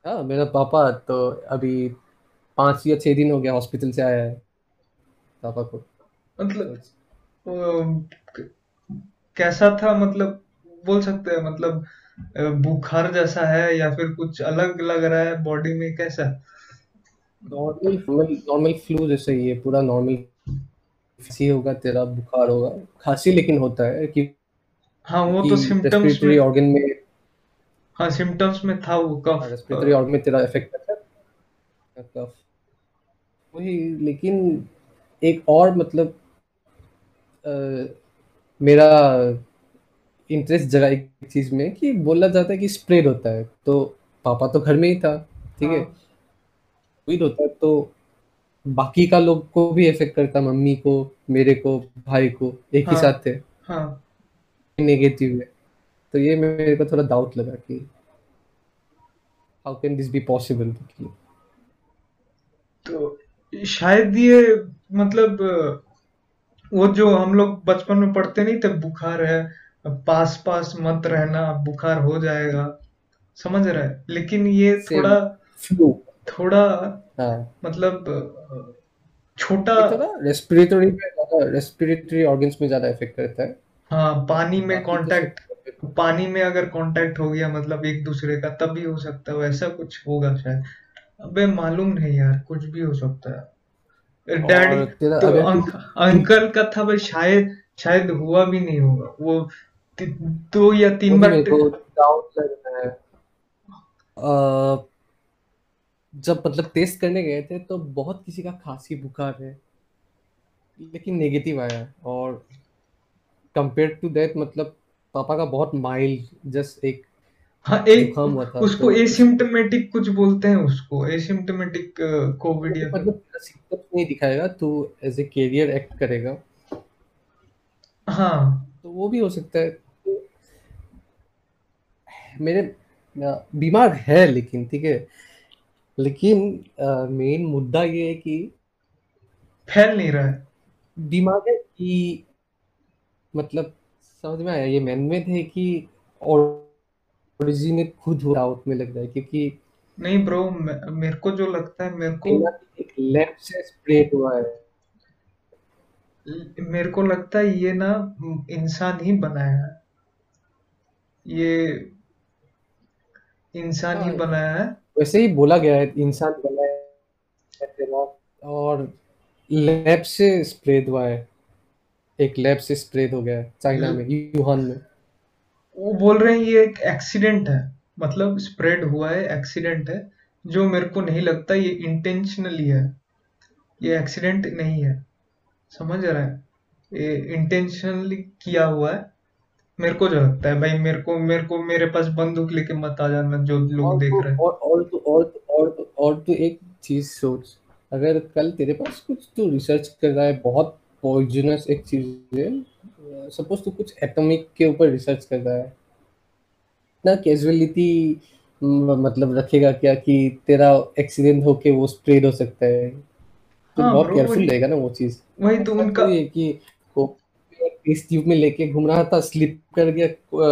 हाँ मेरा पापा तो अभी पाँच या छः दिन हो गया हॉस्पिटल से आया है पापा को। मतलब कैसा था मतलब बोल सकते हैं मतलब अ, बुखार जैसा है या फिर कुछ अलग लग रहा है बॉडी में कैसा? नॉर्मल नॉर्मल फ्लू जैसे ही है पूरा नॉर्मल खांसी होगा तेरा बुखार होगा। खांसी लेकिन होता है कि हाँ वो तो सिम्टम्स रेस्पिरेटरी में ऑर्गन में हाँ सिम्टम्स में था वो कफ रेस्पिरेटरी ऑर्गन में तेरा इफ़ेक्ट करता है कफ वही लेकिन एक और मतलब मेरा इंटरेस्ट जगा एक चीज़ में कि बोला जाता है कि स्प्रेड होता है। तो पापा तो घर में ही था ठीक है? हाँ, कोविड होता है तो बाकी का लोग को भी इफ़ेक्ट करता मम्मी को मेरे को भाई को एक ही हाँ। साथ थे। हाँ। नेगेटिव है। तो ये मेरे को थोड़ा डाउट लगा कि how can this be possible तो शायद ये मतलब वो जो हम लोग बचपन में पढ़ते नहीं थे बुखार है पास पास मत रहना बुखार हो जाएगा। समझ रहा है? लेकिन ये. थोड़ा फ्लू थोड़ा हाँ। मतलब छोटा रेस्पिरेटरी में रेस्पिरेटरी ऑर्गन्स में ज़्यादा इफ़ेक्ट करता है। हाँ पानी में कांटेक्ट पानी में अगर कांटेक्ट हो गया मतलब एक दूसरे का तब भी हो सकता है वैसा कुछ होगा शायद। अबे मालूम नहीं यार कुछ भी हो सकता है। डैडी तो अंक, अंकल का था भाई शायद शायद हुआ भी नहीं होगा। वो ति- दो या तीन बार डाउट लग रहा है। जब मतलब टेस्ट करने गए थे तो बहुत किसी का खांसी बुखार है लेकिन नेगेटिव आया। और कंपेयर टू दैट मतलब पापा का बहुत माइल्ड जस्ट एक हाँ ए, जुकाम हुआ था उसको तो एसिम्टोमेटिक कुछ बोलते हैं उसको एसिम्टोमेटिक कोविड या मतलब सिम्टम्स नहीं दिखाएगा तू एज ए कैरियर एक्ट करेगा। हाँ। तो वो भी हो सकता है। तो मेरे बीमार है लेकिन ठीक है। लेकिन मेन मुद्दा ये है कि फैल नहीं रहा है। दिमाग है कि मतलब समझ में आया ये मैनमेड थे कि ओरिजिनेट खुद हो आउट में लग रहा है क्योंकि नहीं ब्रो मेरे को जो लगता है मेरे को एक लैब से स्प्रेड हुआ है। मेरे को लगता है ये ना इंसान ही बनाया है। ये इंसान ही हाँ। बनाया है। वैसे ही बोला गया है इंसान बनाया है। और लैब से स्प्रेड हुआ है। एक लैब से स्प्रेड हो गया है चाइना में यूहान में। वो बोल रहे हैं ये एक एक्सीडेंट है। मतलब स्प्रेड हुआ है एक्सीडेंट है जो मेरे को नहीं लगता ये इंटेंशनली है। ये एक्सीडेंट नहीं है। समझ रहा है? ये इंटेंशनली किया हुआ है। मेरे को जो लगता है भाई मेरे को मेरे को मेरे पास बंदूक लेके मत आ जाना जो लोग देख रहे हैं। और और तो और तो और तो और तो एक चीज़ सोच। अगर कल तेरे पास कुछ तू रिसर्च कर रहा है बहुत पॉइजनस एक चीज़ है सपोज़ तू कुछ एटॉमिक के ऊपर रिसर्च कर रहा है ना कैजुअलिटी मतलब रखेगा क्या कि तेरा एक्सीडेंट होके वो स्प्रेड हो सकता है? तो हाँ बहुत केयरफुल रहेगा ना वो चीज़। वही तो उनका है कि वो टेस्ट ट्यूब में लेके घूम रहा था स्लिप कर गया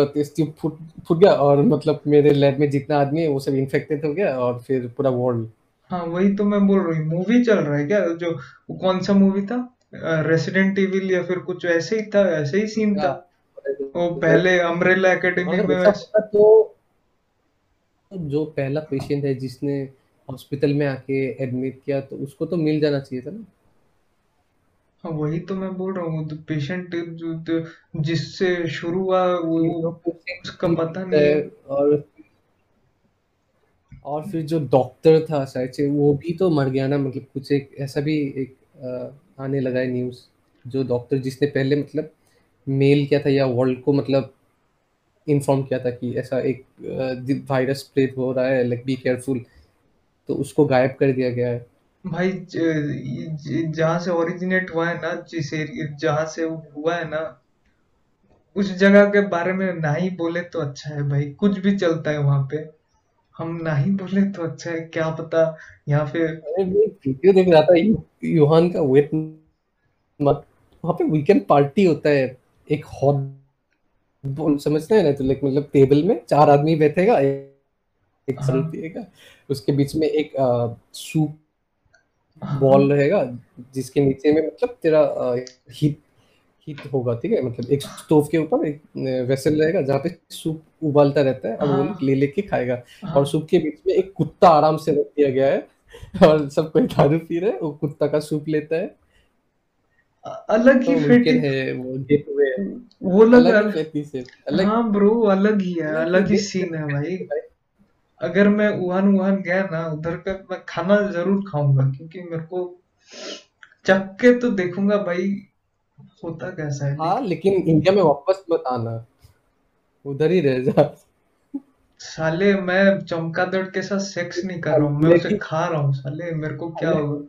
टेस्ट ट्यूब फूट फूट गया और मतलब मेरे लैब में जितना आदमी है वो सब इन्फेक्टेड हो गया और फिर पूरा वर्ल्ड हाँ वही तो मैं बोल रही हूँ मूवी चल रहा है क्या? जो कौन सा मूवी था? रेसिडेंट इविल या फिर कुछ ऐसे ही था ऐसे ही सीन था? वो पहले अम्ब्रेला एकेडमी में वैसे तो जो पहला पेशेंट है जिसने हॉस्पिटल में आके एडमिट किया तो उसको तो मिल जाना चाहिए था ना? हाँ वही तो मैं बोल रहा हूँ तो पेशेंट जो जो- जिससे शुरू हुआ वो patient उसका पता नहीं। है और और फिर जो डॉक्टर था शायद से वो भी तो मर गया ना? मतलब कुछ एक ऐसा भी एक अ, आने लगा है न्यूज़ जो डॉक्टर जिसने पहले मतलब मेल किया था या वर्ल्ड को मतलब इन्फॉर्म किया था कि ऐसा एक वायरस स्प्रेड हो रहा है लाइक बी केयरफुल तो उसको गायब कर दिया गया है। भाई जहाँ से ओरिजिनेट हुआ है ना, जिस, जहाँ से हुआ है ना, उस जगह के बारे में ना ही बोले तो अच्छा है भाई, कुछ भी चलता है वहाँ पे। हम ना ही बोले तो अच्छा है क्या पता? यहाँ पे वीडियो देख रहा था यू, यूहान का वेट मत वहाँ पे वीकेंड पार्टी होता है एक हॉट बोल समझते हैं ना तो लाइक मतलब टेबल में चार आदमी बैठेगा एक एक हाँ। पिएगा उसके बीच में एक सूप हाँ। बॉल रहेगा जिसके नीचे में मतलब तेरा हीट हीट होगा ठीक है? मतलब एक स्टोव के ऊपर एक वेसल रहेगा जहाँ पे सूप उबालता रहता है और वो हाँ। ले लेके खाएगा। और हाँ सूप के बीच में एक कुत्ता आराम से रख दिया गया है और सब कोई दारू पी रहे वो कुत्ता का सूप लेता है। अलग ही तो फेटी है वो गेट हुए वो लग अलग ही से अलग हाँ ब्रो अलग ही है अलग ही अलग सीन है भाई। अगर मैं वुहान वुहान गया ना उधर का मैं खाना ज़रूर खाऊँगा क्योंकि मेरे को चख के तो देखूँगा भाई होता कैसा है। हाँ लेकिन इंडिया में वापस मत आना। उधर ही रह जा। साले मैं चमगादड़ के साथ सेक्स नहीं कर रहा हूँ मैं उसे खा रहा हूँ साले मेरे को क्या होगा?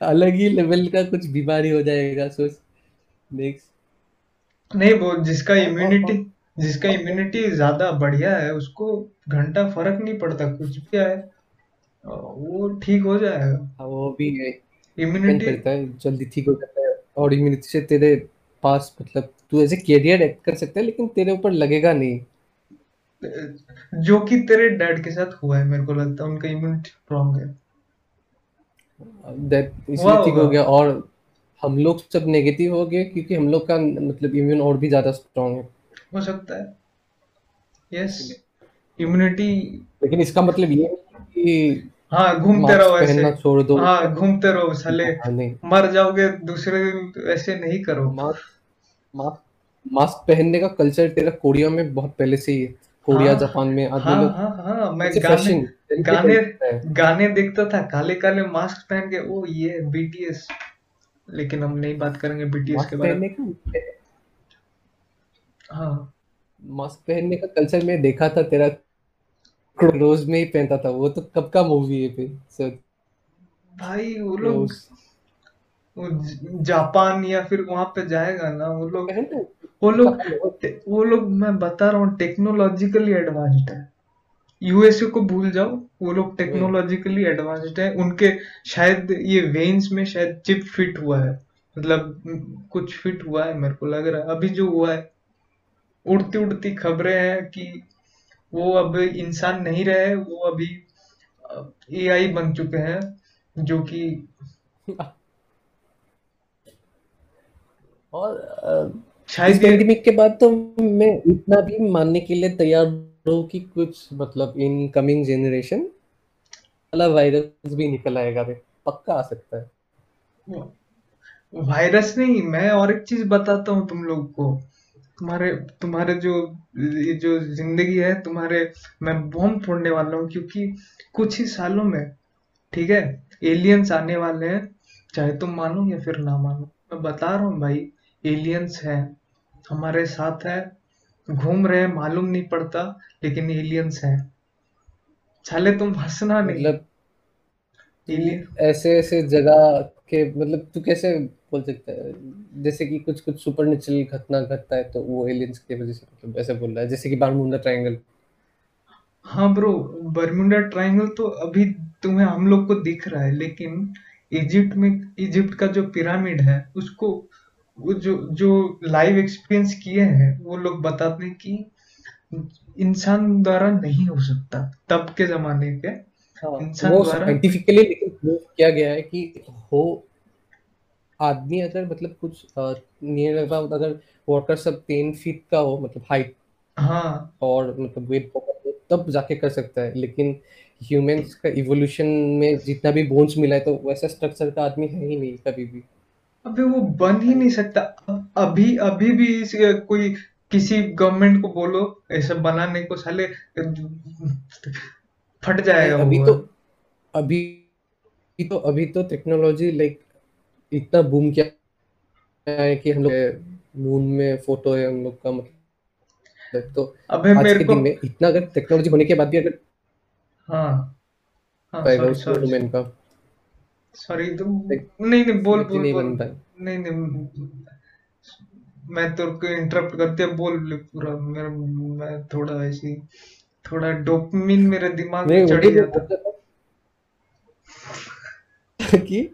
अलग ही लेवल का कुछ बीमारी हो जाएगा सोच। नेक्स्ट नहीं वो जिसका और और इम्यूनिटी जिसका इम्यूनिटी ज़्यादा बढ़िया है उसको घंटा फ़र्क नहीं पड़ता कुछ भी आए वो ठीक हो जाएगा। हाँ, वो भी डिपेंड इम्यूनिटी है जल्दी ठीक हो जाता है और इम्यूनिटी से तेरे पास मतलब तू एज ए कैरियर एक्ट कर सकता है लेकिन तेरे ऊपर लगेगा नहीं। जो कि तेरे डैड के साथ हुआ है मेरे को लगता है उनका इम्यूनिटी स्ट्रांग है। दैट इसलिए ठीक हो गया और हम लोग सब नेगेटिव हो गए क्योंकि हम लोग का मतलब इम्यून और भी ज़्यादा स्ट्रांग है। हो सकता है। यस इम्यूनिटी लेकिन इसका मतलब ये कि हाँ घूमते रहो ऐसे। छोड़ दो। हाँ घूमते रहो साले। हाँ, मर जाओगे दूसरे दिन ऐसे नहीं करो। मास्क मास्क मास्क पहनने का कल्चर तेरा कोरिया में बहुत पहले से ही है। कोरिया हाँ। जापान में आदमी हाँ लोग हाँ हाँ मैं गाने फ़ैशन गाने गाने देखता था काले काले मास्क पहन के ओ ये बीटीएस लेकिन हम नहीं बात करेंगे बीटीएस के बारे में। पहनने का हाँ। मास्क पहनने का कल्चर में देखा था तेरा रोज में ही पहनता था। वो तो कब का मूवी है फिर सर? भाई वो लोग जापान या फिर वहाँ पे जाएगा ना वो लोग पहनते वो लोग वो लोग मैं बता रहा हूँ टेक्नोलॉजिकली एडवांस्ड है। यूएसए को भूल जाओ वो लोग टेक्नोलॉजिकली एडवांस्ड है। उनके शायद ये वेन्स में शायद चिप फिट हुआ है। मतलब कुछ फिट हुआ है मेरे को लग रहा है। अभी जो हुआ है उड़ती उड़ती खबरें हैं कि वो अब इंसान नहीं रहे वो अभी एआई बन चुके हैं जो कि और शायद पेंडेमिक के बाद तो मैं इतना भी मानने के लिए तैयार हूँ कि कुछ मतलब इन कमिंग जनरेशन वाला वायरस भी निकल आएगा रे। पक्का आ सकता है। वायरस नहीं मैं और एक चीज़ बताता हूँ तुम लोग को। तुम्हारे तुम्हारे जो ये जो ज़िंदगी है तुम्हारे मैं बॉम्ब फोड़ने वाला हूँ क्योंकि कुछ ही सालों में ठीक है एलियंस आने वाले हैं चाहे तुम मानो या फिर ना मानो। मैं बता रहा हूँ भाई एलियंस हैं हमारे साथ है घूम रहे हैं मालूम नहीं पड़ता लेकिन एलियंस हैं। साले तुम हंसना नहीं। मतलब ऐसे ऐसे जगह के मतलब तू कैसे बोल सकता है? जैसे कि कुछ कुछ सुपर नेचुरल घटना घटता है तो वो एलियंस की वजह से मतलब ऐसे बोल रहा है जैसे कि बारमूडा ट्रायंगल हाँ ब्रो बर्मुडा ट्रायंगल तो अभी तुम्हें हम लोग को दिख रहा है लेकिन इजिप्ट में इजिप्ट का जो पिरामिड है उसको वो जो जो लाइव एक्सपीरियंस किए हैं वो लोग बताते हैं कि इंसान द्वारा नहीं हो सकता तब के जमाने के हाँ इंसान वो साइंटिफिकली लेकिन प्रूव किया गया है कि हो आदमी अगर मतलब कुछ नियर अबाउट अगर वाटर सब टेन फीट का हो मतलब हाइट हाँ। और मतलब वेट तब जाके कर सकता है लेकिन ह्यूमंस का इवोल्यूशन में जितना भी बोन्स मिला है तो वैसा स्ट्रक्चर का आदमी है ही नहीं कभी भी। अबे वो बन ही नहीं सकता। अब अभी अभी भी इस, कोई किसी गवर्नमेंट को बोलो ऐसा बनाने को साले फट जाएगा अभी तो अभी तो अभी तो टेक्नोलॉजी लाइक इतना बूम किया है कि हम लोग मून में फ़ोटो है हम लोग का मतलब तो अबे आज मेरे के को दिन में इतना अगर टेक्नोलॉजी होने के बाद भी अगर हाँ। हाँ सॉरी सॉरी का। सॉरी तुम नहीं नहीं बोल बोल नहीं बोल। बन पाए नहीं नहीं मैं तो को इंटरप्ट करते बोल पूरा मेरा मैं थोड़ा ऐसी थोड़ा डोपामिन मेरे दिमाग में चढ़ था। कि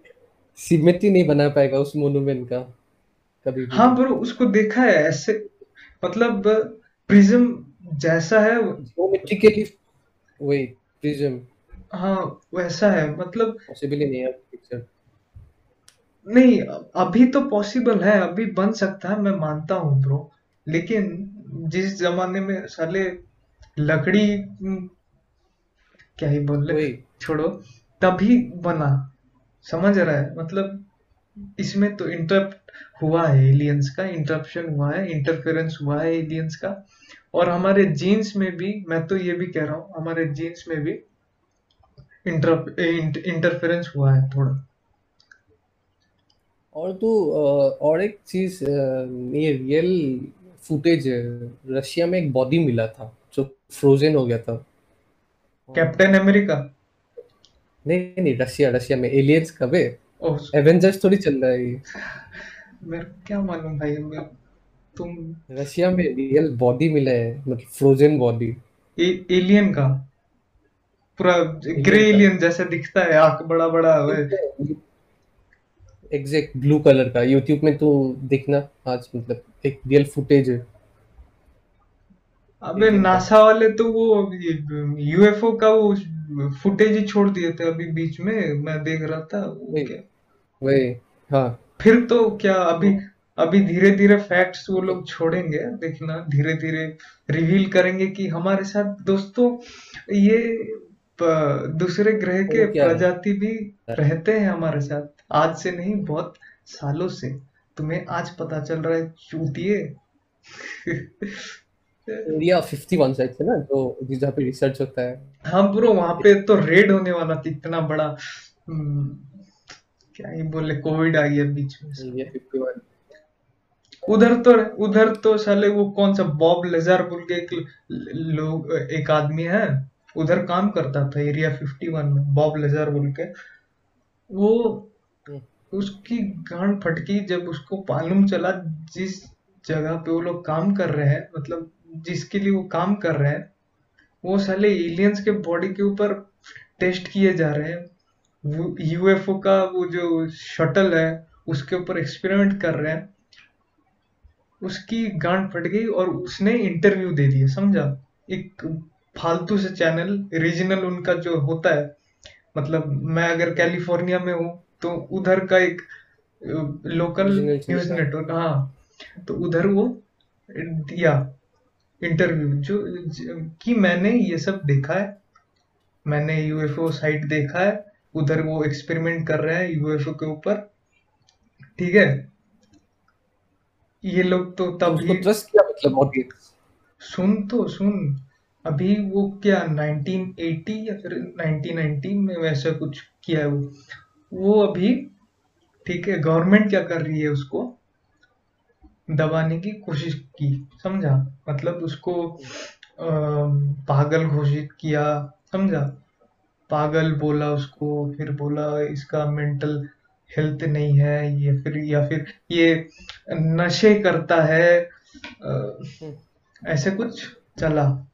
सिमेट्री नहीं बना पाएगा उस मोनुमेंट का कभी भी। हाँ ब्रो उसको देखा है ऐसे मतलब प्रिज्म जैसा है। ज्योमेट्रिकली वही प्रिज्म हाँ वैसा है। मतलब पॉसिबल ही नहीं है पिक्चर नहीं अभी तो पॉसिबल है अभी बन सकता है मैं मानता हूँ ब्रो लेकिन जिस जमाने में साले लकड़ी हम्म, क्या ही बोले वही। छोड़ो तभी बना। समझ रहा है? मतलब इसमें तो इंटरप्ट हुआ है एलियंस का इंटरप्शन हुआ है इंटरफेरेंस हुआ है एलियंस का। और हमारे जीन्स में भी मैं तो ये भी कह रहा हूँ हमारे जीन्स में भी इंटरफेरेंस हुआ है थोड़ा। और तू और एक चीज़ ये रियल फुटेज रशिया में एक बॉडी मिला था जो फ्रोजन हो गया था। कैप्टन अमेरिका नहीं नहीं रशिया रशिया में एलियंस कब है एवेंजर्स थोड़ी चल रहा है ये। मेरे को क्या मालूम भाई मैं तुम रशिया में रियल बॉडी मिला है मतलब फ्रोजन बॉडी एलियन का? पूरा ग्रे एलियन का जैसा दिखता है आँख बड़ा बड़ा है। एग्जैक्ट ब्लू कलर का। यूट्यूब में तू देखना आज मतलब एक रियल फुटेज है। अबे नासा वाले तो वो यूएफओ का वो फुटेज ही छोड़ दिए थे अभी बीच में मैं देख रहा था वो वही क्या? वही हाँ। फिर तो क्या अभी तो अभी धीरे धीरे फैक्ट्स वो लोग छोड़ेंगे देखना धीरे धीरे रिवील करेंगे कि हमारे साथ दोस्तों ये दूसरे ग्रह के प्रजाति भी रहते हैं हमारे साथ। आज से नहीं बहुत सालों से। तुम्हें आज पता चल रहा है चूतिए। एरिया 51 शायद से ना जो जहाँ पे रिसर्च होता है। हाँ ब्रो वहाँ पे तो रेड होने वाला था इतना बड़ा। हम्म, क्या ही बोले कोविड आ गया बीच में एरिया 51 उधर तो उधर तो साले वो कौन सा बॉब लेजर बोल के एक लोग एक आदमी है। उधर काम करता था एरिया 51 में बॉब लेजर बोल के। वो। उसकी गांड फटकी, जब उसको मालूम चला जिस जगह पे वो लोग काम कर रहे हैं मतलब जिसके लिए वो काम कर रहे हैं, वो साले एलियंस के बॉडी के ऊपर टेस्ट किए जा रहे हैं। यूएफओ का वो जो शटल है, उसके ऊपर एक्सपेरिमेंट कर रहे हैं। उसकी गांड फट गई और उसने इंटरव्यू दे दिया, समझा? एक फालतू से चैनल रीजनल उनका जो होता है मतलब मैं अगर कैलिफ़ोर्निया में हूँ तो उधर का एक लोकल न्यूज़। नेटवर्क हाँ तो उधर वो दिया इंटरव्यू जो ज- कि मैंने ये सब देखा है मैंने यूएफओ साइट देखा है उधर वो एक्सपेरिमेंट कर रहे हैं यूएफओ के ऊपर ठीक है ये लोग तो तब ही किया मतलब सुन तो सुन अभी वो क्या 1980 या फिर 1990 में वैसा कुछ किया है वो? वो अभी ठीक है गवर्नमेंट क्या कर रही है उसको? दबाने की कोशिश की समझा? मतलब उसको अम, पागल घोषित किया समझा? पागल बोला उसको फिर बोला इसका मेंटल हेल्थ नहीं है ये फिर या फिर ये नशे करता है अ, ऐसे कुछ चला।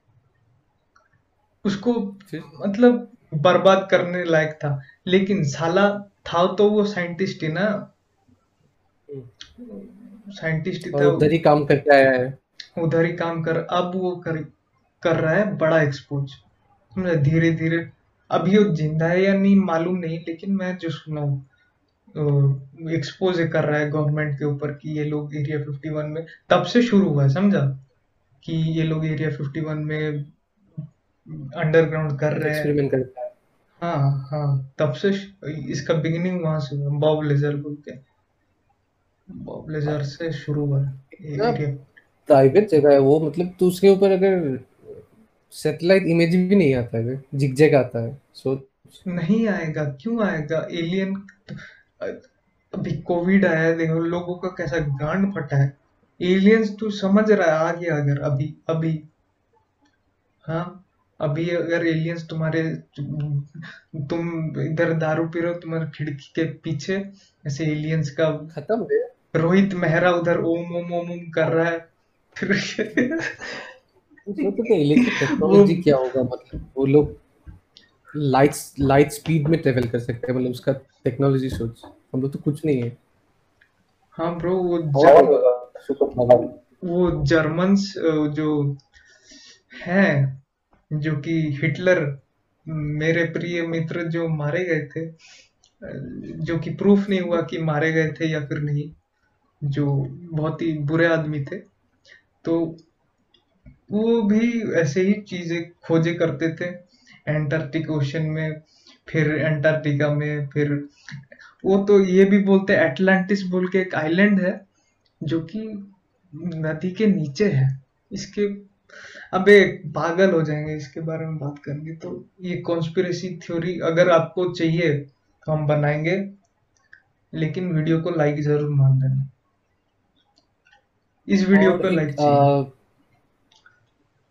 उसको मतलब बर्बाद करने लायक था। लेकिन साला था तो वो साइंटिस्ट ही ना। साइंटिस्ट ही था उधर ही काम करके आया है। उधर ही काम कर अब वो कर कर रहा है बड़ा एक्सपोज समझा? धीरे धीरे अभी वो ज़िंदा है या नहीं मालूम नहीं लेकिन मैं जो सुना हूँ एक्सपोज कर रहा है गवर्नमेंट के ऊपर कि ये लोग एरिया 51 में तब से शुरू हुआ है समझा? कि ये लोग एरिया 51 में अंडरग्राउंड कर रहे हैं। एक्सपेरिमेंट करता है। हाँ हाँ। तब से इसका बिगिनिंग वहाँ से हुआ बॉब लेजर बोल के। बॉब लेजर से शुरू हुआ ये हाँ। प्राइवेट जगह है वो मतलब तो उसके ऊपर अगर सैटेलाइट इमेज भी नहीं आता है जिगजैग आता है सो नहीं आएगा क्यों आएगा? एलियन अभी कोविड आया है देखो लोगों का कैसा गांड फटा है। एलियंस तू समझ रहा है आ गया अगर अभी अभी। हाँ? अभी अगर एलियंस तुम्हारे तुम इधर दारू पी रहे हो तुम्हारे खिड़की के पीछे ऐसे एलियंस का खत्म है रोहित मेहरा उधर ओम ओम ओम ओम कर रहा है। फिर इलेक्ट्रिक टेक्नोलॉजी क्या होगा मतलब वो लोग लाइट लाइट स्पीड में ट्रेवल कर सकते हैं मतलब उसका टेक्नोलॉजी सोच। हम लोग तो कुछ नहीं है। हाँ ब्रो वो जर, वो जर्मन्स जो हैं जो कि हिटलर, मेरे प्रिय मित्र जो मारे गए थे, जो कि प्रूफ नहीं हुआ कि मारे गए थे या फिर नहीं, जो बहुत ही बुरे आदमी थे। तो वो भी ऐसे ही चीज़ें खोजे करते थे, एंटार्क्टिक ओशन में, फिर एंटार्क्टिका में, फिर वो तो ये भी बोलते हैं, एटलांटिस बोल के एक आइलैंड है, जो कि नदी के नीचे है। इसके अबे पागल हो जाएँगे इसके बारे में बात करेंगे। तो ये कॉन्स्पिरेसी थ्योरी अगर आपको चाहिए तो हम बनाएँगे लेकिन वीडियो को लाइक ज़रूर मार देना। इस वीडियो को लाइक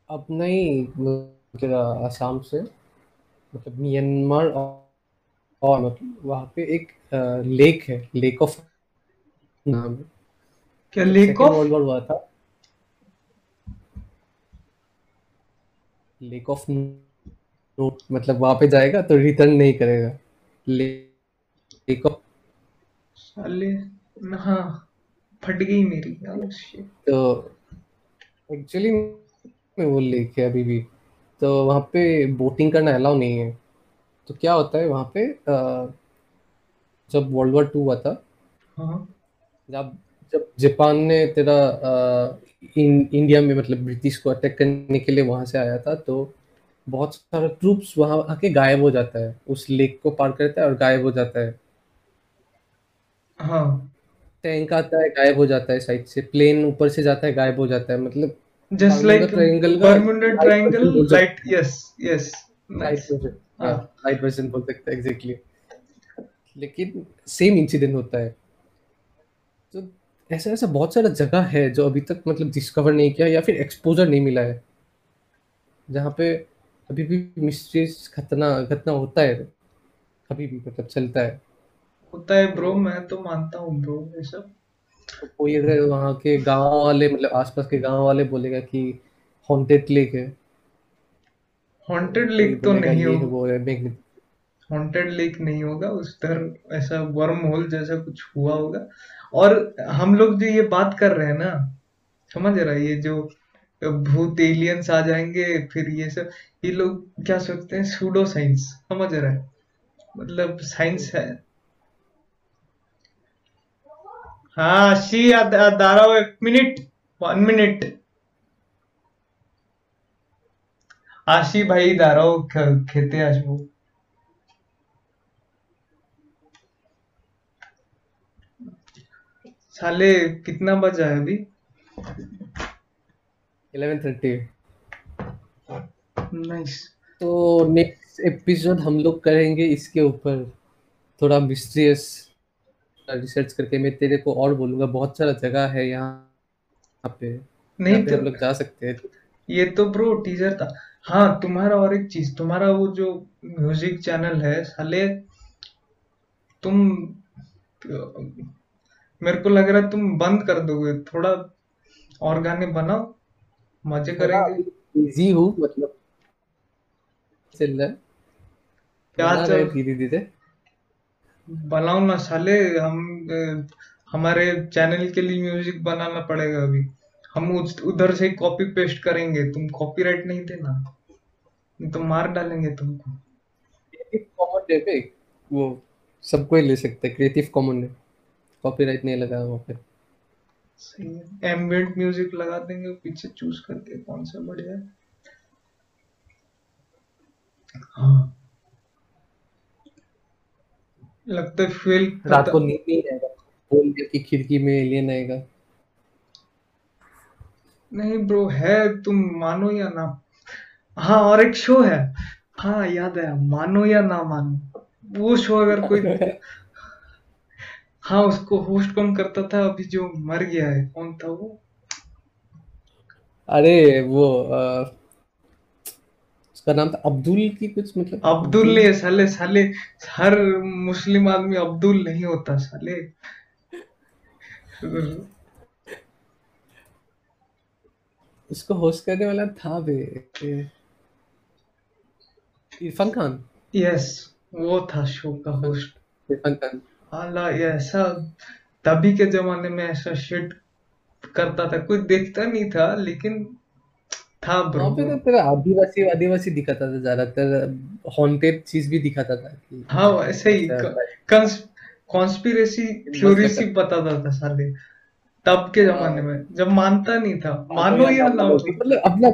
अब नहीं आसाम से मतलब म्यांमार और, मतलब वहाँ पे एक लेक है लेक ऑफ़ नाम क्या लेक ऑफ़ वर्ल्ड वॉर हुआ था। लेक ऑफ़ नोट मतलब वहाँ पे जाएगा तो रिटर्न नहीं करेगा। लेक ऑफ़ साले हाँ फट गई मेरी। Oh, तो एक्चुअली में वो लेक है अभी भी। तो वहाँ पे बोटिंग करना अलाउ नहीं है। तो क्या होता है वहाँ पे अ, जब वर्ल्ड वॉर टू हुआ था हाँ। जब जब जापान ने तेरा इन, इंडिया में मतलब ब्रिटिश को अटैक करने के लिए वहाँ से आया था तो बहुत सारे ट्रूप्स वहाँ आके गायब हो जाता है। उस लेक को पार करता है और गायब हो जाता है। हाँ। टैंक आता है गायब हो जाता है साइड से। प्लेन ऊपर से जाता है गायब हो जाता है। मतलब जस्ट लाइक ट्रायंगल का Bermuda light triangle light yes yes light nice version हाँ। लाइट वर्जन बोल सकते हैं एग्जैक्टली लेकिन सेम इंसिडेंट होता है। ऐसा ऐसा बहुत सारा जगह है जो अभी तक मतलब डिस्कवर नहीं किया या फिर एक्सपोजर नहीं मिला है। जहाँ पे अभी भी मिस्ट्रीज घटना घटना होता है अभी भी मतलब चलता है। होता है ब्रो मैं तो मानता हूँ ब्रो ये सब। तो कोई अगर वहाँ के गाँव वाले मतलब आसपास के गाँव वाले बोलेगा कि हॉन्टेड लेक है। हॉन्टेड लेक तो नहीं हो। वो है मैग्नेट हॉन्टेड लेक नहीं होगा, उस तरह ऐसा वर्म होल जैसा कुछ हुआ होगा। और हम लोग जो ये बात कर रहे हैं ना, समझ रहा है, ये जो भूत एलियंस आ जाएँगे, फिर ये सब, ये लोग क्या सोचते हैं? सूडो साइंस समझ रहा है? मतलब साइंस है। हाँ शी दाराओ एक मिनट वन मिनट आशी भाई दाराओ खेते आशबू साले कितना बजा है अभी? 11:30 नाइस तो नेक्स्ट एपिसोड हम लोग करेंगे इसके ऊपर थोड़ा मिस्ट्रियस रिसर्च करके। मैं तेरे को और बोलूँगा बहुत सारा जगह है यहाँ पे। नहीं तो हम लोग जा सकते हैं। ये तो ब्रो टीजर था। हाँ तुम्हारा और एक चीज़ तुम्हारा वो जो म्यूज़िक चैनल है साले तुम मेरे को लग रहा है तुम बंद कर दोगे। थोड़ा और गाने बनाओ। मज़े करेंगे। बिज़ी हूँ मतलब चल रहा है। क्या चल रहे धीरे धीरे बनाओ ना साले। हम हमारे चैनल के लिए म्यूज़िक बनाना पड़ेगा अभी। हम उधर से कॉपी पेस्ट करेंगे। तुम कॉपीराइट नहीं देना। नहीं तो मार डालेंगे तुमको। कॉमन वो सबको ले सकते क्रिएटिव कॉमन है कॉपीराइट नहीं लगा वहाँ पे सही है। एम्बिएंट म्यूज़िक लगा देंगे पीछे चूज़ करके कौन सा बढ़िया है। हाँ। लगता है फेल रात को नींद नहीं आएगा। बोल कि खिड़की में एलियन आएगा। नहीं ब्रो है तुम मानो या ना। हाँ और एक शो है। हाँ याद है मानो या ना मानो। वो शो अगर कोई हाँ उसको होस्ट कौन करता था? अभी जो मर गया है कौन था वो? अरे वो अ, उसका नाम था अब्दुल की कुछ मतलब अब्दुल ने साले साले हर मुस्लिम आदमी अब्दुल नहीं होता साले। उसको होस्ट करने वाला था बे इरफान खान। यस वो था शो का होस्ट इरफान खान। हाला ये ऐसा तभी के जमाने में ऐसा शिट करता था। कोई देखता नहीं था लेकिन था ब्रो। वहाँ पे तो तेरा आदिवासी आदिवासी दिखाता था ज़्यादातर। हॉन्टेड चीज़ भी दिखाता था कि हाँ ऐसे ही कॉन्स्पिरेसी थ्योरी सी बताता था साले। तब के जमाने में जब मानता नहीं था। मानो या ना मतलब अपना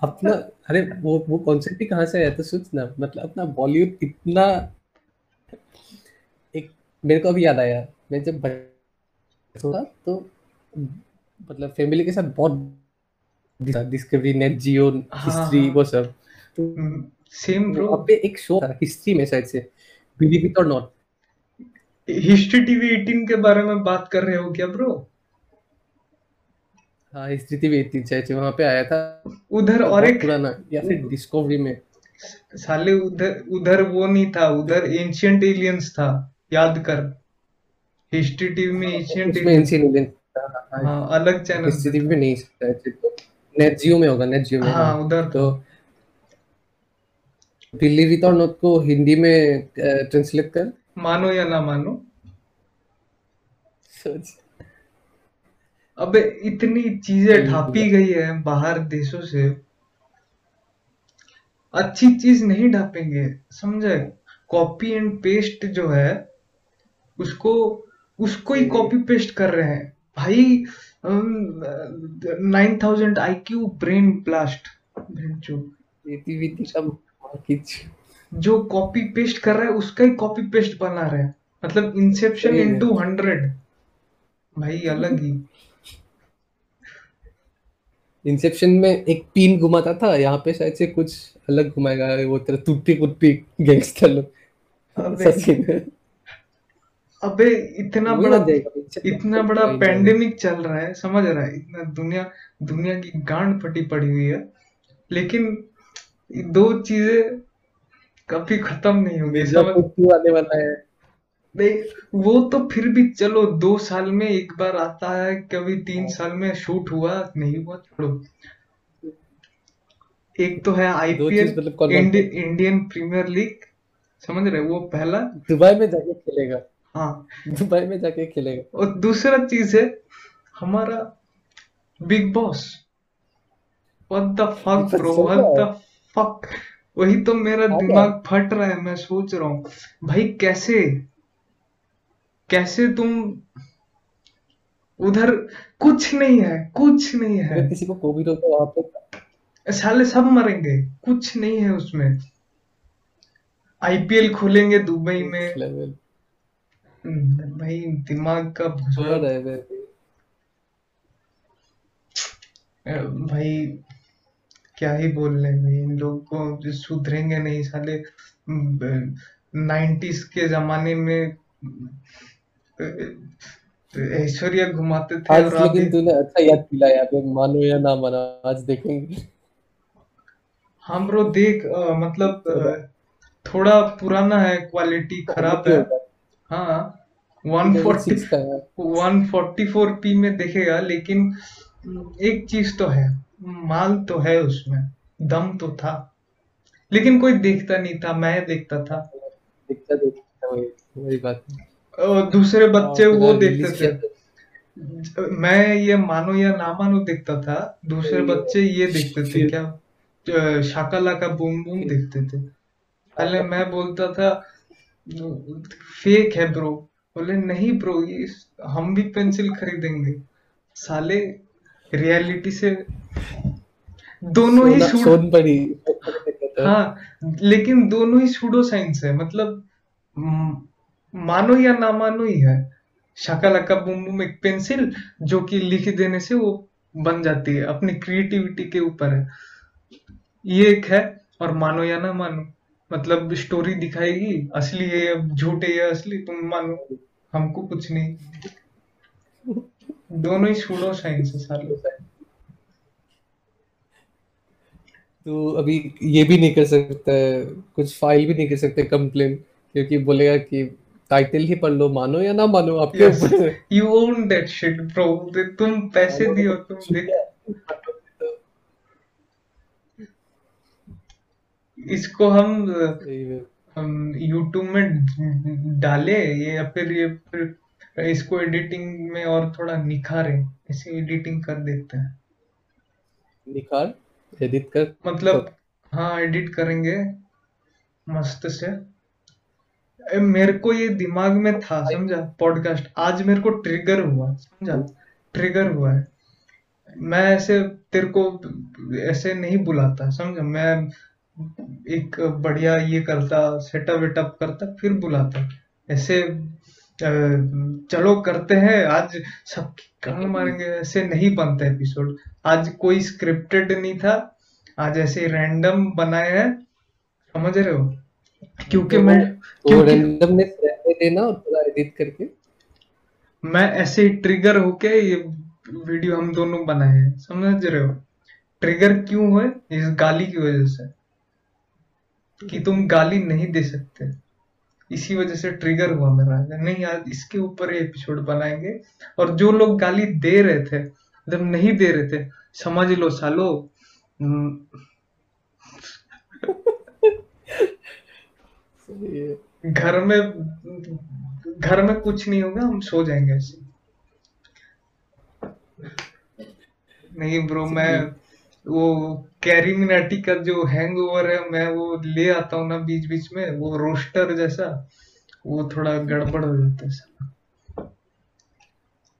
अपना अरे वो वो कॉन्सेप्ट ही कहाँ से आया था सोच ना। मतलब अपना बॉलीवुड इतना मेरे को अभी याद आया। मैं जब बच्चा था तो मतलब फैमिली के साथ बहुत डिस्कवरी नेट जियो हिस्ट्री। वो सब। तो सेम ब्रो वहाँ पे एक शो था हिस्ट्री में शायद से। बिलीव इट और नॉट हिस्ट्री टीवी 18 के बारे में बात कर रहे हो क्या ब्रो हाँ हिस्ट्री टीवी एटीन शायद से वहाँ पे आया था। उधर और एक पुराना या फिर डिस्कवरी में। साले उधर उधर वो नहीं था उधर एंशियंट एलियंस था। याद कर। हिस्ट्री टीवी में एंशियंट उसमें एंशियंट एलियन हाँ अलग चैनल हिस्ट्री टीवी में नहीं शायद से तो। नेट जियो में होगा नेट जियो में। हाँ उधर। तो इट और नॉट को हिंदी में ट्रांसलेट कर। मानो या ना मानो। सोच। अबे इतनी चीज़ें ढापी गई है बाहर देशों से। अच्छी चीज़ नहीं ढापेंगे समझे? कॉपी एंड पेस्ट जो है उसको उसको ही हम्म। कॉपी पेस्ट कर रहे हैं। भाई nine thousand IQ Q brain ब्लास्ट का जो कॉपी पेस्ट कर रहा है उसका ही कॉपी पेस्ट बना रहे हैं। मतलब इंसेप्शन सही है। इनटू हंड्रेड भाई अलग ही। इंसेप्शन में एक पिन घुमाता था यहाँ पे शायद से कुछ अलग घुमाएगा वो तेरा टूटी कुट्टी गैंगस्टर लोग अबे। इतना बड़ा इतना बड़ा पेंडेमिक चल रहा। है समझ रहा है? इतना दुनिया दुनिया की गांड फटी पड़ी हुई है। लेकिन दो चीज़ें कभी खत्म नहीं होंगी आने वाला है। नहीं वो तो फिर भी चलो दो साल में एक बार आता है कभी तीन साल में शूट हुआ नहीं हुआ छोड़ो। एक तो है आईपीएल इंडियन प्रीमियर लीग समझ रहे वो पहला। दुबई में जाके खेलेगा। हाँ। दुबई में जाके खेलेगा। और दूसरा चीज़ है हमारा Bigg Boss. What the fuck bro what the fuck वही तो मेरा दिमाग फट रहा है मैं सोच रहा हूँ। भाई कैसे? कैसे तुम उधर कुछ नहीं है कुछ नहीं है। अगर किसी को कोविड हो तो वहाँ पे साले सब मरेंगे कुछ नहीं है उसमें। आईपीएल खोलेंगे दुबई में। भाई दिमाग का भुसड़ा है भाई भाई क्या ही बोल रहे हैं भाई इन लोग को सुधरेंगे नहीं साले नाइन्टीज के जमाने में ऐश्वर्या घुमाते थे आज और लेकिन तूने अच्छा याद दिलाया अबे मानो या ना मानो आज देखेंगे। हम ब्रो देख अ, मतलब थोड़ा पुराना है क्वालिटी खराब है। होगा। हाँ वन फोर्टी 2006 का है। वन फोर्टी फोर पी में देखेगा लेकिन एक चीज़ तो है माल तो है उसमें दम तो था। लेकिन कोई देखता नहीं था मैं देखता था। दिखता दिखता वही वही बात और दूसरे बच्चे वो देखते थे। मैं ये मानो या ना मानो देखता था दूसरे बच्चे ये देखते थे क्या शाकाला का बूम बूम देखते थे। पहले मैं बोलता था फेक है ब्रो बोले नहीं ब्रो ये हम भी पेंसिल खरीदेंगे. साले रियलिटी से दोनों ही सोन पड़ी। हाँ लेकिन दोनों ही सूडो साइंस है। मतलब मानो या ना मानो ही है। शाकालाका बूम बूम एक पेंसिल जो कि लिख देने से वो बन जाती है। अपनी क्रिएटिविटी के ऊपर है। ये एक है और मानो या ना मानो। मतलब स्टोरी दिखाएगी असली है या झूठ है या असली तुम मानो हमको कुछ नहीं। दोनों ही सूडो साइंस है साले। तो अभी ये भी नहीं कर सकता है कुछ फ़ाइल भी नहीं कर सकते कंप्लेन क्योंकि बोलेगा कि टाइटल ही पढ़ लो मानो या ना मानो आपके ऊपर। You own that shit bro तुम पैसे दियो तो तुम देख है तो इसको हम हम यूट्यूब में डाले ये या फिर ये फिर इसको एडिटिंग में और थोड़ा निखारे इसे एडिटिंग कर देते हैं। निकाल एडिट कर। मतलब हाँ एडिट करेंगे मस्त से। ए, मेरे को ये दिमाग में था समझा? पॉडकास्ट आज मेरे को ट्रिगर हुआ समझा? ट्रिगर हुआ है। मैं ऐसे तेरे को ऐसे नहीं बुलाता समझा? मैं एक बढ़िया ये करता सेटअप वेटअप करता फिर बुलाता। ऐसे चलो करते हैं आज सब कान मारेंगे ऐसे नहीं बनता एपिसोड आज कोई स्क्रिप्टेड नहीं था आज ऐसे रैंडम बनाए हैं। समझ रहे हो? क्योंकि तो मैं क्योंकि रैंडमनेस रहने देना और थोड़ा एडिट करके। मैं ऐसे ही ट्रिगर होके ये वीडियो हम दोनों बनाए हैं समझ रहे हो? ट्रिगर क्यों हुए इस गाली की वजह से। कि तुम गाली नहीं दे सकते। इसी वजह से ट्रिगर हुआ मेरा नहीं यार इसके ऊपर एपिसोड बनाएँगे। और जो लोग गाली दे रहे थे जब नहीं दे रहे थे समझ लो सालो। हम्म, घर में घर में कुछ नहीं होगा हम सो जाएँगे ऐसे। नहीं ब्रो मैं वो कैरी मिनाटी का जो हैंगओवर है मैं वो ले आता हूँ ना बीच बीच में वो रोस्टर जैसा वो थोड़ा गड़बड़ हो जाता है साला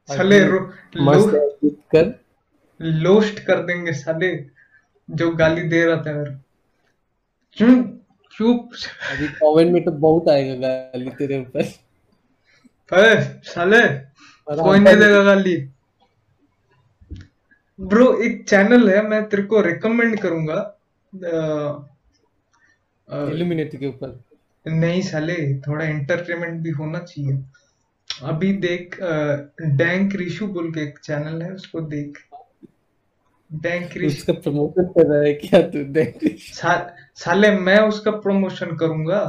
साले लो, कर। लोस्ट कर देंगे साले जो गाली दे रहा था। यार चुप चुप। अभी कमेंट में तो बहुत आएगा गाली तेरे ऊपर। साले कोई नहीं नहीं देगा गाली। ब्रो एक चैनल है मैं तेरे को रिकमेंड करूँगा। इल्यूमिनेटी के ऊपर। नहीं साले थोड़ा एंटरटेनमेंट भी होना चाहिए। अभी देख डैंक रिशु बोल के एक चैनल है उसको देख। डैंक रिशु उसका प्रमोशन कर रहा है क्या तू देख सा, साले मैं उसका प्रमोशन करूँगा।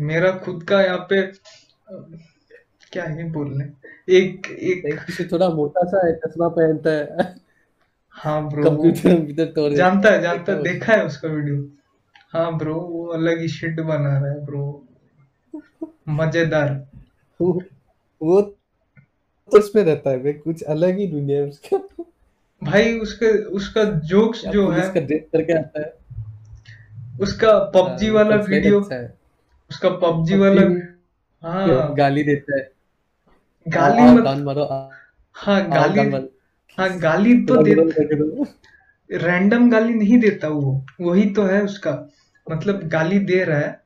मेरा खुद का यहाँ पे क्या ही बोलने। एक एक थोड़ा मोटा सा है चश्मा पहनता है। हाँ ब्रो कंप्यूटर कंप्यूटर तोड़ जानता है जानता है देखा है उसका वीडियो हाँ ब्रो वो अलग ही शिट बना रहा है ब्रो मज़ेदार। वो वो तो उसमें रहता है भाई कुछ अलग ही दुनिया है उसका। भाई उसके उसका जोक्स जो है पुलिस का ड्रेस करके आता है। उसका पबजी वाला वीडियो अच्छा है। उसका पबजी वाला हाँ। गाली देता है। गाली मत मारो हाँ गाली हाँ गाली तो दे। रैंडम गाली नहीं देता वो। वही तो है उसका। मतलब गाली दे रहा है।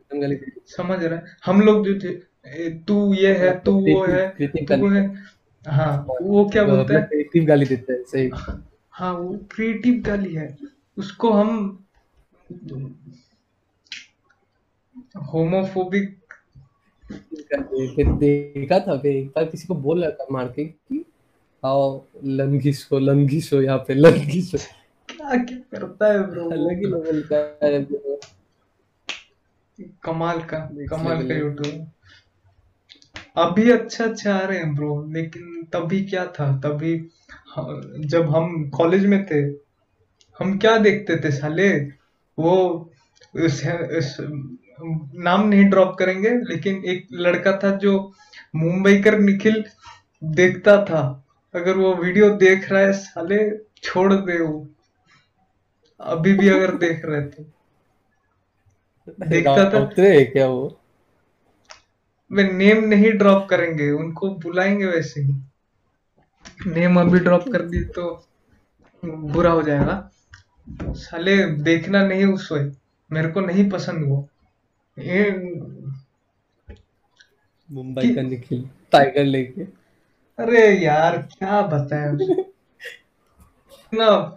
समझ रहा है? हम लोग जो थे तू ये है तू वो है तू है। हाँ वो क्या बोलता है? क्रिएटिव गाली देता है सही। हाँ वो क्रिएटिव गाली है। उसको हम होमोफोबिक देखा था फिर एक बार किसी को बोल रहा था मार के कि आओ लंघिस हो लंघिस हो यहाँ पे लंघिस हो क्या करता है ब्रो? अलग ही लेवल का है। कमाल का कमाल का यूट्यूब। अभी अच्छा अच्छा आ रहे हैं ब्रो लेकिन तभी क्या था? तभी जब हम कॉलेज में थे हम क्या देखते थे साले? वो उस, उस नाम नहीं ड्रॉप करेंगे लेकिन एक लड़का था जो मुंबई कर निखिल देखता था। अगर वो वीडियो देख रहा है साले छोड़ दे वो। अभी भी अगर देख रहे तो। देखता था। क्या वो? वे नेम नहीं ड्रॉप करेंगे उनको बुलाएँगे वैसे ही। नेम अभी ड्रॉप कर दी तो बुरा हो जाएगा। साले देखना नहीं उस वे मेरे को नहीं पसंद वो। ये मुंबई का निखिल टाइगर लेके। अरे यार क्या बताएँ? ना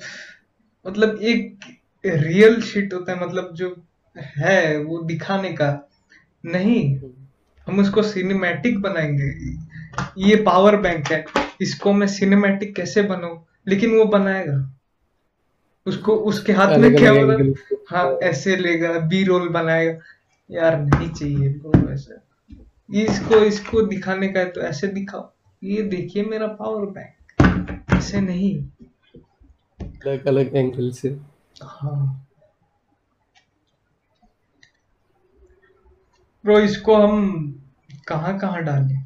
मतलब एक रियल शिट होता है मतलब जो है वो दिखाने का। नहीं हम उसको सिनेमैटिक बनाएँगे। ये पावर बैंक है। इसको मैं सिनेमैटिक कैसे बनाऊँ लेकिन वो बनाएगा। उसको उसके हाथ में क्या अलग हो ऐसे लेगा बी रोल बनाएगा। यार नहीं चाहिए इसको इसको दिखाने का है तो ऐसे दिखाओ। ये देखिए मेरा पावर बैंक ऐसे नहीं। अलग अलग एंगल से। हाँ। ब्रो इसको हम कहाँ कहाँ डालें?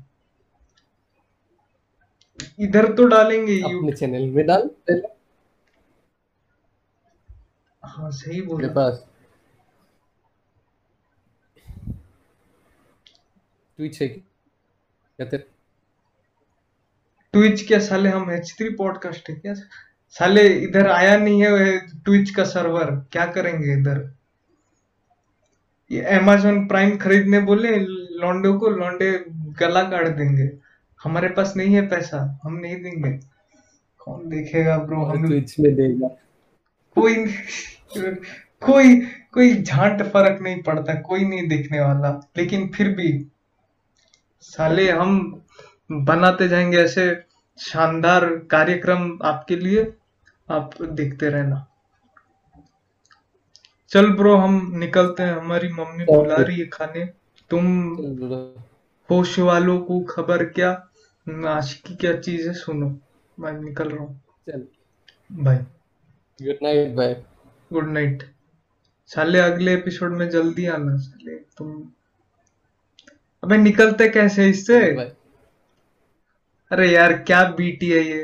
इधर तो डालेंगे अपने चैनल में डाल हाँ सही बोला। पास। ट्विच है क्या तेरे ट्विच क्या साले हम एच थ्री पॉडकास्ट है क्या? साले इधर आया नहीं है ट्विच का सर्वर क्या करेंगे इधर? ये अमेजोन प्राइम खरीदने बोले लॉन्डे को लॉन्डे गला काट देंगे। हमारे पास नहीं है पैसा हम नहीं देंगे। कौन देखेगा ब्रो हम ट्विच में देगा। कोई कोई कोई झांट फ़र्क नहीं पड़ता कोई नहीं देखने वाला। लेकिन फिर भी साले हम बनाते जाएँगे ऐसे शानदार कार्यक्रम आपके लिए आप देखते रहना। चल ब्रो हम निकलते हैं। हमारी मम्मी बुला रही है खाने। तुम होश वालों को खबर क्या आशिकी क्या चीज़ है सुनो। मैं निकल रहा हूँ। चल। Bye good night bye good night साले अगले एपिसोड में जल्दी आना। साले तुम अबे निकलते कैसे इससे? अरे यार क्या बीटी है ये?